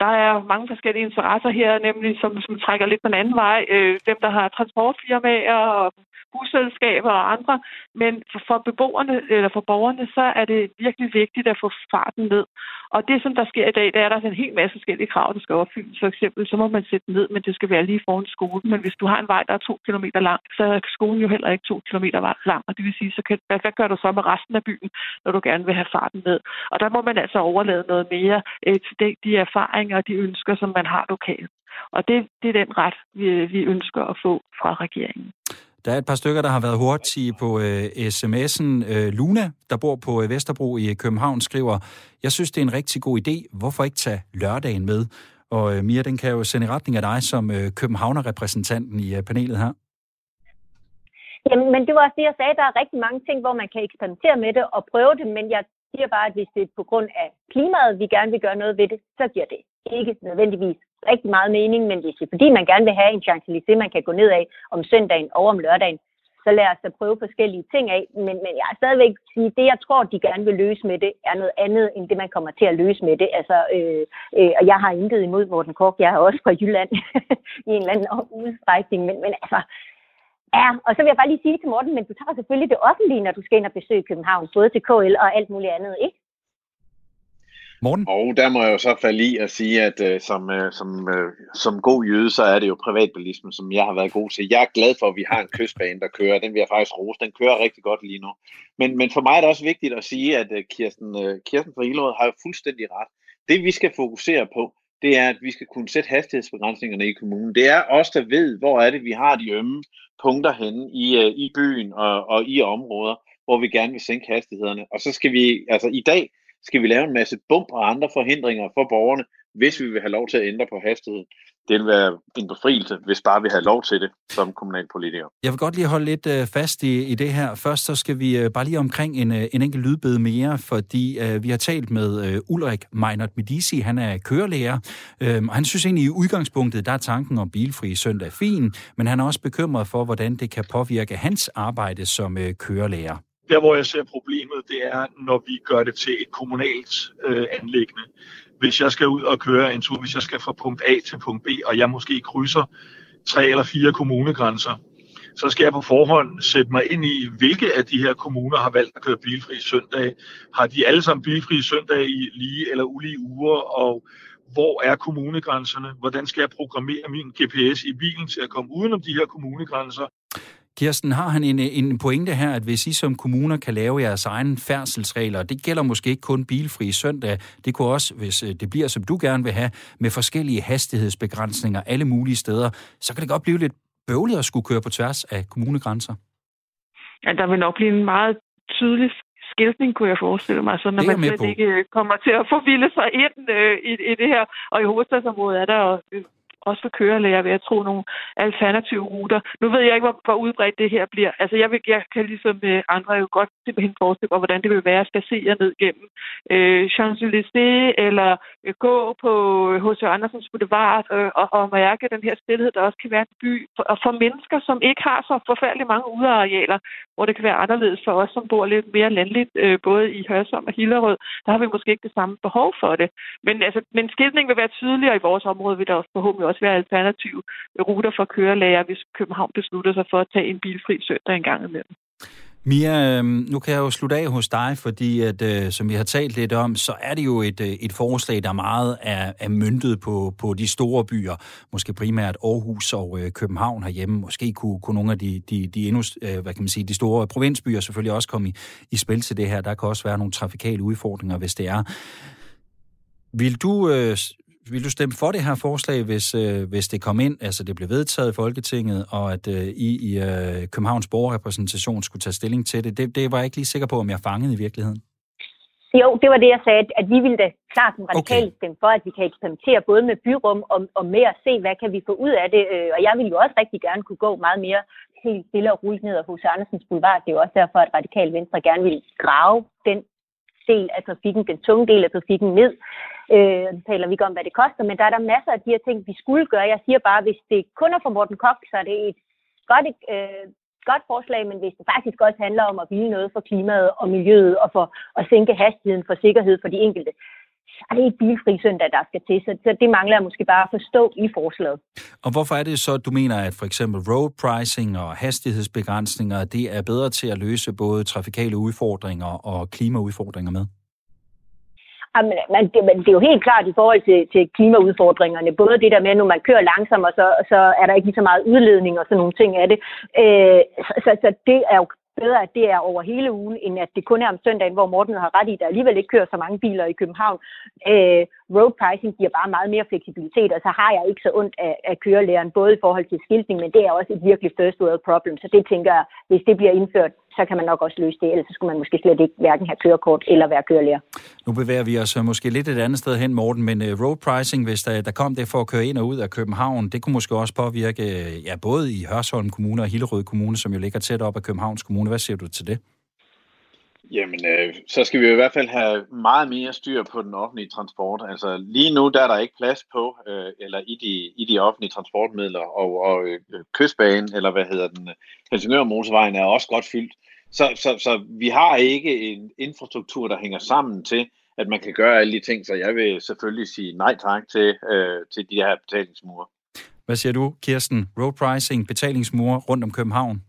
Der er mange forskellige interesser her, nemlig som, som trækker lidt på en anden vej. Øh, dem, der har transportfirmaer og busselskaber og andre. Men for, for beboerne eller for borgerne, så er det virkelig vigtigt at få farten ned. Og det, som der sker i dag, der er der en hel masse forskellige krav, der skal opfyldes. For eksempel, så må man sætte ned, men det skal være lige foran skolen. Men hvis du har en vej, der er to kilometer lang, så er skolen jo heller ikke to kilometer lang. Og det vil sige, så kan, hvad, hvad gør du så med resten af byen, når du gerne vil have farten ned? Og der må man altså overlade noget mere øh, til de, de erfaringer og de ønsker, som man har lokalt. Og det, det er den ret, vi, vi ønsker at få fra regeringen.
Der er et par stykker, der har været hurtige på øh, sms'en. Øh, Luna, der bor på øh, Vesterbro i København, skriver, jeg synes, det er en rigtig god idé. Hvorfor ikke tage lørdagen med? Og øh, Mia, den kan jo sende i retning af dig som øh, Københavner-repræsentanten i øh, panelet her.
Jamen, men det var også det, jeg sagde. Der er rigtig mange ting, hvor man kan eksperimentere med det og prøve det, men jeg siger bare, at hvis det er på grund af klimaet, vi gerne vil gøre noget ved det, så giver det ikke nødvendigvis rigtig meget mening, men hvis det er fordi, man gerne vil have en chance, man kan gå ned af om søndagen og om lørdagen, så lad os da prøve forskellige ting af. Men, men jeg er stadigvæk sige, det jeg tror, de gerne vil løse med det, er noget andet, end det man kommer til at løse med det. Altså, øh, øh, og jeg har intet imod Morten Kork, jeg er også fra Jylland i en eller anden udstrækning, men, men altså, Ja, og så vil jeg bare lige sige til Morten, men du tager selvfølgelig det offentlige, når du skal ind og besøge København, både til KL og alt muligt andet, ikke?
Morten?
Og der må jeg jo så falde i at sige, at øh, som, øh, som, øh, som god jøde, så er det jo privatbilismen, som jeg har været god til. Jeg er glad for, at vi har en kystbane, der kører. Den vil jeg faktisk rose. Den kører rigtig godt lige nu. Men, men for mig er det også vigtigt at sige, at øh, Kirsten, øh, Kirsten fra Ilderød har jo fuldstændig ret. Det vi skal fokusere på, det er, at vi skal kunne sætte hastighedsbegrænsningerne i kommunen. Det er os, der ved, hvor er det, vi har de ømme punkter henne i, øh, i byen og, og i områder, hvor vi gerne vil sænke hastighederne. Og så skal vi, altså i dag, skal vi lave en masse bump og andre forhindringer for borgerne, hvis vi vil have lov til at ændre på hastigheden det vil være en befrielse, hvis bare vi har lov til det som kommunalpolitikere.
Jeg vil godt lige holde lidt øh, fast i, i det her. Først så skal vi øh, bare lige omkring en, øh, en enkelt lydbed mere, fordi øh, vi har talt med øh, Ulrik Meinert Medici. Han er kørelærer, øh, og han synes egentlig i udgangspunktet, der er tanken om bilfri søndag fin, men han er også bekymret for, hvordan det kan påvirke hans arbejde som øh, kørelærer.
Der, hvor jeg ser problemet, det er, når vi gør det til et kommunalt øh, anlæggende hvis jeg skal ud og køre en tur, hvis jeg skal fra punkt A til punkt B, og jeg måske krydser tre eller fire kommunegrænser, så skal jeg på forhånd sætte mig ind i, hvilke af de her kommuner har valgt at køre bilfri søndag. Har de alle sammen bilfri søndag i lige eller ulige uger, og hvor er kommunegrænserne? Hvordan skal jeg programmere min GPS i bilen til at komme udenom de her kommunegrænser?
Kirsten, har han en, en pointe her, at hvis I som kommuner kan lave jeres egne færdselsregler, det gælder måske ikke kun bilfri søndag, det kunne også, hvis øh, det bliver som du gerne vil have, med forskellige hastighedsbegrænsninger alle mulige steder, så kan det godt blive lidt bøvligt at skulle køre på tværs af kommunegrænser.
Ja, der vil nok blive en meget tydelig skiltning, kunne jeg forestille mig, så når man slet ikke kommer til at forvilde sig ind øh, i, i det her. Og i hovedstadsområdet er der øh, også for kørelæger, vil jeg tro, nogle alternative ruter. Nu ved jeg ikke, hvor, hvor udbredt det her bliver. Altså, jeg, vil, jeg kan ligesom øh, andre jo godt simpelthen forestille mig, hvordan det vil være at spacere ned gennem øh, Champs-Élysées, eller øh, gå på øh, H.C. Andersens Boulevard øh, og, og mærke den her stillhed, der også kan være en by. For, og for mennesker, som ikke har så forfærdeligt mange udearealer, hvor det kan være anderledes for os, som bor lidt mere landligt, øh, både i Hørsholm og Hillerød, der har vi måske ikke det samme behov for det. Men, altså, men skiltning vil være tydeligere i vores område, vil der også forhåbentlig også være alternative ruter for kørelæger, hvis København beslutter sig for at tage en bilfri søndag en gang imellem.
Mia, øhm, nu kan jeg jo slutte af hos dig, fordi at, øh, som vi har talt lidt om, så er det jo et, øh, et forslag, der meget er, er myntet på, på de store byer, måske primært Aarhus og øh, København herhjemme. Måske kunne, kunne nogle af de, de, de endnu, øh, hvad kan man sige, de store provinsbyer selvfølgelig også komme i, i spil til det her. Der kan også være nogle trafikale udfordringer, hvis det er. Vil du øh, vil du stemme for det her forslag, hvis, øh, hvis det kom ind, altså det blev vedtaget i Folketinget, og at øh, I i øh, Københavns borgerrepræsentation skulle tage stilling til det? det? Det var jeg ikke lige sikker på, om jeg fangede i virkeligheden.
Jo, det var det, jeg sagde, at vi ville da klart som radikale okay. stemme for, at vi kan eksperimentere både med byrum og, og med at se, hvad kan vi få ud af det. Øh, og jeg ville jo også rigtig gerne kunne gå meget mere helt stille og roligt ned ad hos Andersens Boulevard. Det er jo også derfor, at Radikal Venstre gerne vil grave den del af trafikken, den tunge del af trafikken ned. Øh, taler vi ikke om, hvad det koster, men der er der masser af de her ting, vi skulle gøre. Jeg siger bare, hvis det kun er for Morten Koch, så er det et godt, øh, godt forslag, men hvis det faktisk også handler om at ville noget for klimaet og miljøet og for at sænke hastigheden for sikkerhed for de enkelte, så er det ikke bilfri søndag, der skal til. Så, så det mangler jeg måske bare at forstå i forslaget.
Og hvorfor er det så, at du mener, at for eksempel road pricing og hastighedsbegrænsninger, det er bedre til at løse både trafikale udfordringer og klimaudfordringer med?
Jamen, man, det, men det er jo helt klart i forhold til, til klimaudfordringerne. Både det der med, når man kører langsomt, og så, så er der ikke lige så meget udledning og sådan nogle ting af det. Øh, så, så det er jo bedre, at det er over hele ugen, end at det kun er om søndagen, hvor Morten har ret i, at der alligevel ikke kører så mange biler i København. Øh, road pricing giver bare meget mere fleksibilitet, og så har jeg ikke så ondt af, af kørelæren, både i forhold til skiltning, men det er også et virkelig first world problem. Så det tænker jeg, hvis det bliver indført, så kan man nok også løse det, ellers så skulle man måske slet ikke hverken have kørekort eller være kørelærer.
Nu bevæger vi os øh, måske lidt et andet sted hen, Morten, men øh, road pricing, hvis der, der kom det for at køre ind og ud af København, det kunne måske også påvirke øh, ja, både i Hørsholm Kommune og Hillerød Kommune, som jo ligger tæt op af Københavns Kommune. Hvad siger du til det?
Jamen, øh, så skal vi i hvert fald have meget mere styr på den offentlige transport. Altså lige nu der er der ikke plads på, øh, eller i de, i de offentlige transportmidler, og, og øh, kystbanen, eller hvad hedder den, Helsingør Motorvejen er også godt fyldt. Så, så, så vi har ikke en infrastruktur, der hænger sammen til, at man kan gøre alle de ting, så jeg vil selvfølgelig sige nej tak til, øh, til de her betalingsmure.
Hvad siger du, Kirsten? Road pricing, betalingsmure rundt om København?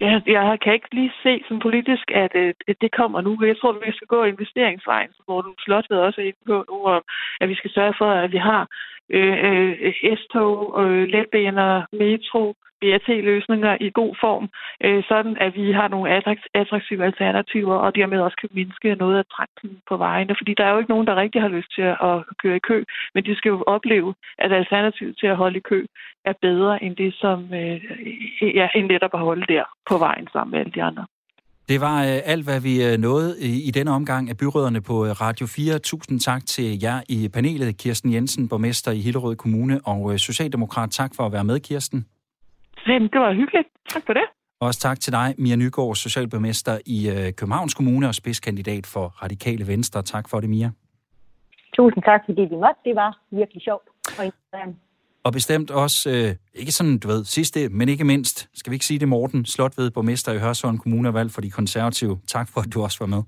Jeg, jeg kan ikke lige se som politisk, at, øh, at det kommer nu. Jeg tror, at vi skal gå investeringsvejen, hvor du slot ved også inde på nu, og at vi skal sørge for, at vi har øh, øh, S-tog, øh, letbaner, metro, BRT-løsninger i god form, øh, sådan at vi har nogle attraktive alternativer, og dermed også kan mindske noget af trængslen på vejene. Fordi der er jo ikke nogen, der rigtig har lyst til at køre i kø, men de skal jo opleve, at alternativet til at holde i kø er bedre end det, som øh, ja, end netop at holde der på vejen sammen med alle de andre.
Det var øh, alt, hvad vi øh, nåede i, i denne omgang af byråderne på øh, Radio 4. Tusind tak til jer i panelet. Kirsten Jensen, borgmester i Hillerød Kommune, og øh, Socialdemokrat. Tak for at være med, Kirsten.
Jamen, det var hyggeligt. Tak for det.
Også tak til dig, Mia Nygaard, socialborgmester i øh, Københavns Kommune og spidskandidat for Radikale Venstre. Tak for det, Mia.
Tusind tak, fordi vi måtte. Det var virkelig sjovt og interessant.
Og bestemt også, øh, ikke sådan, du ved, sidste, men ikke mindst, skal vi ikke sige det, Morten Slotved, borgmester i Hørsholm Kommune og valg for de konservative. Tak for, at du også var med.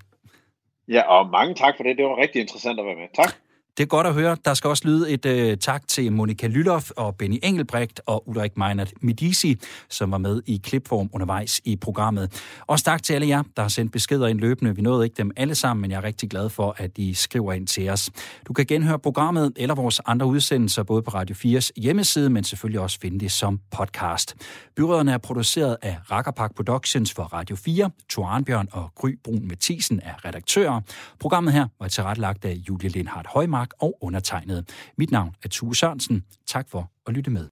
Ja, og mange tak for det. Det var rigtig interessant at være med. Tak.
Det er godt at høre. Der skal også lyde et øh, tak til Monika Lylof og Benny Engelbrecht og Ulrik Meinert Medici, som var med i klipform undervejs i programmet. Også tak til alle jer, der har sendt beskeder ind løbende. Vi nåede ikke dem alle sammen, men jeg er rigtig glad for, at I skriver ind til os. Du kan genhøre programmet eller vores andre udsendelser, både på Radio 4's hjemmeside, men selvfølgelig også finde det som podcast. Byråderne er produceret af Rakkerpark Productions for Radio 4. Tor og Gry Brun Mathisen er redaktører. Programmet her var tilrettelagt af Julie Lindhardt Højmark og undertegnet. Mit navn er Tue Sørensen. Tak for at lytte med.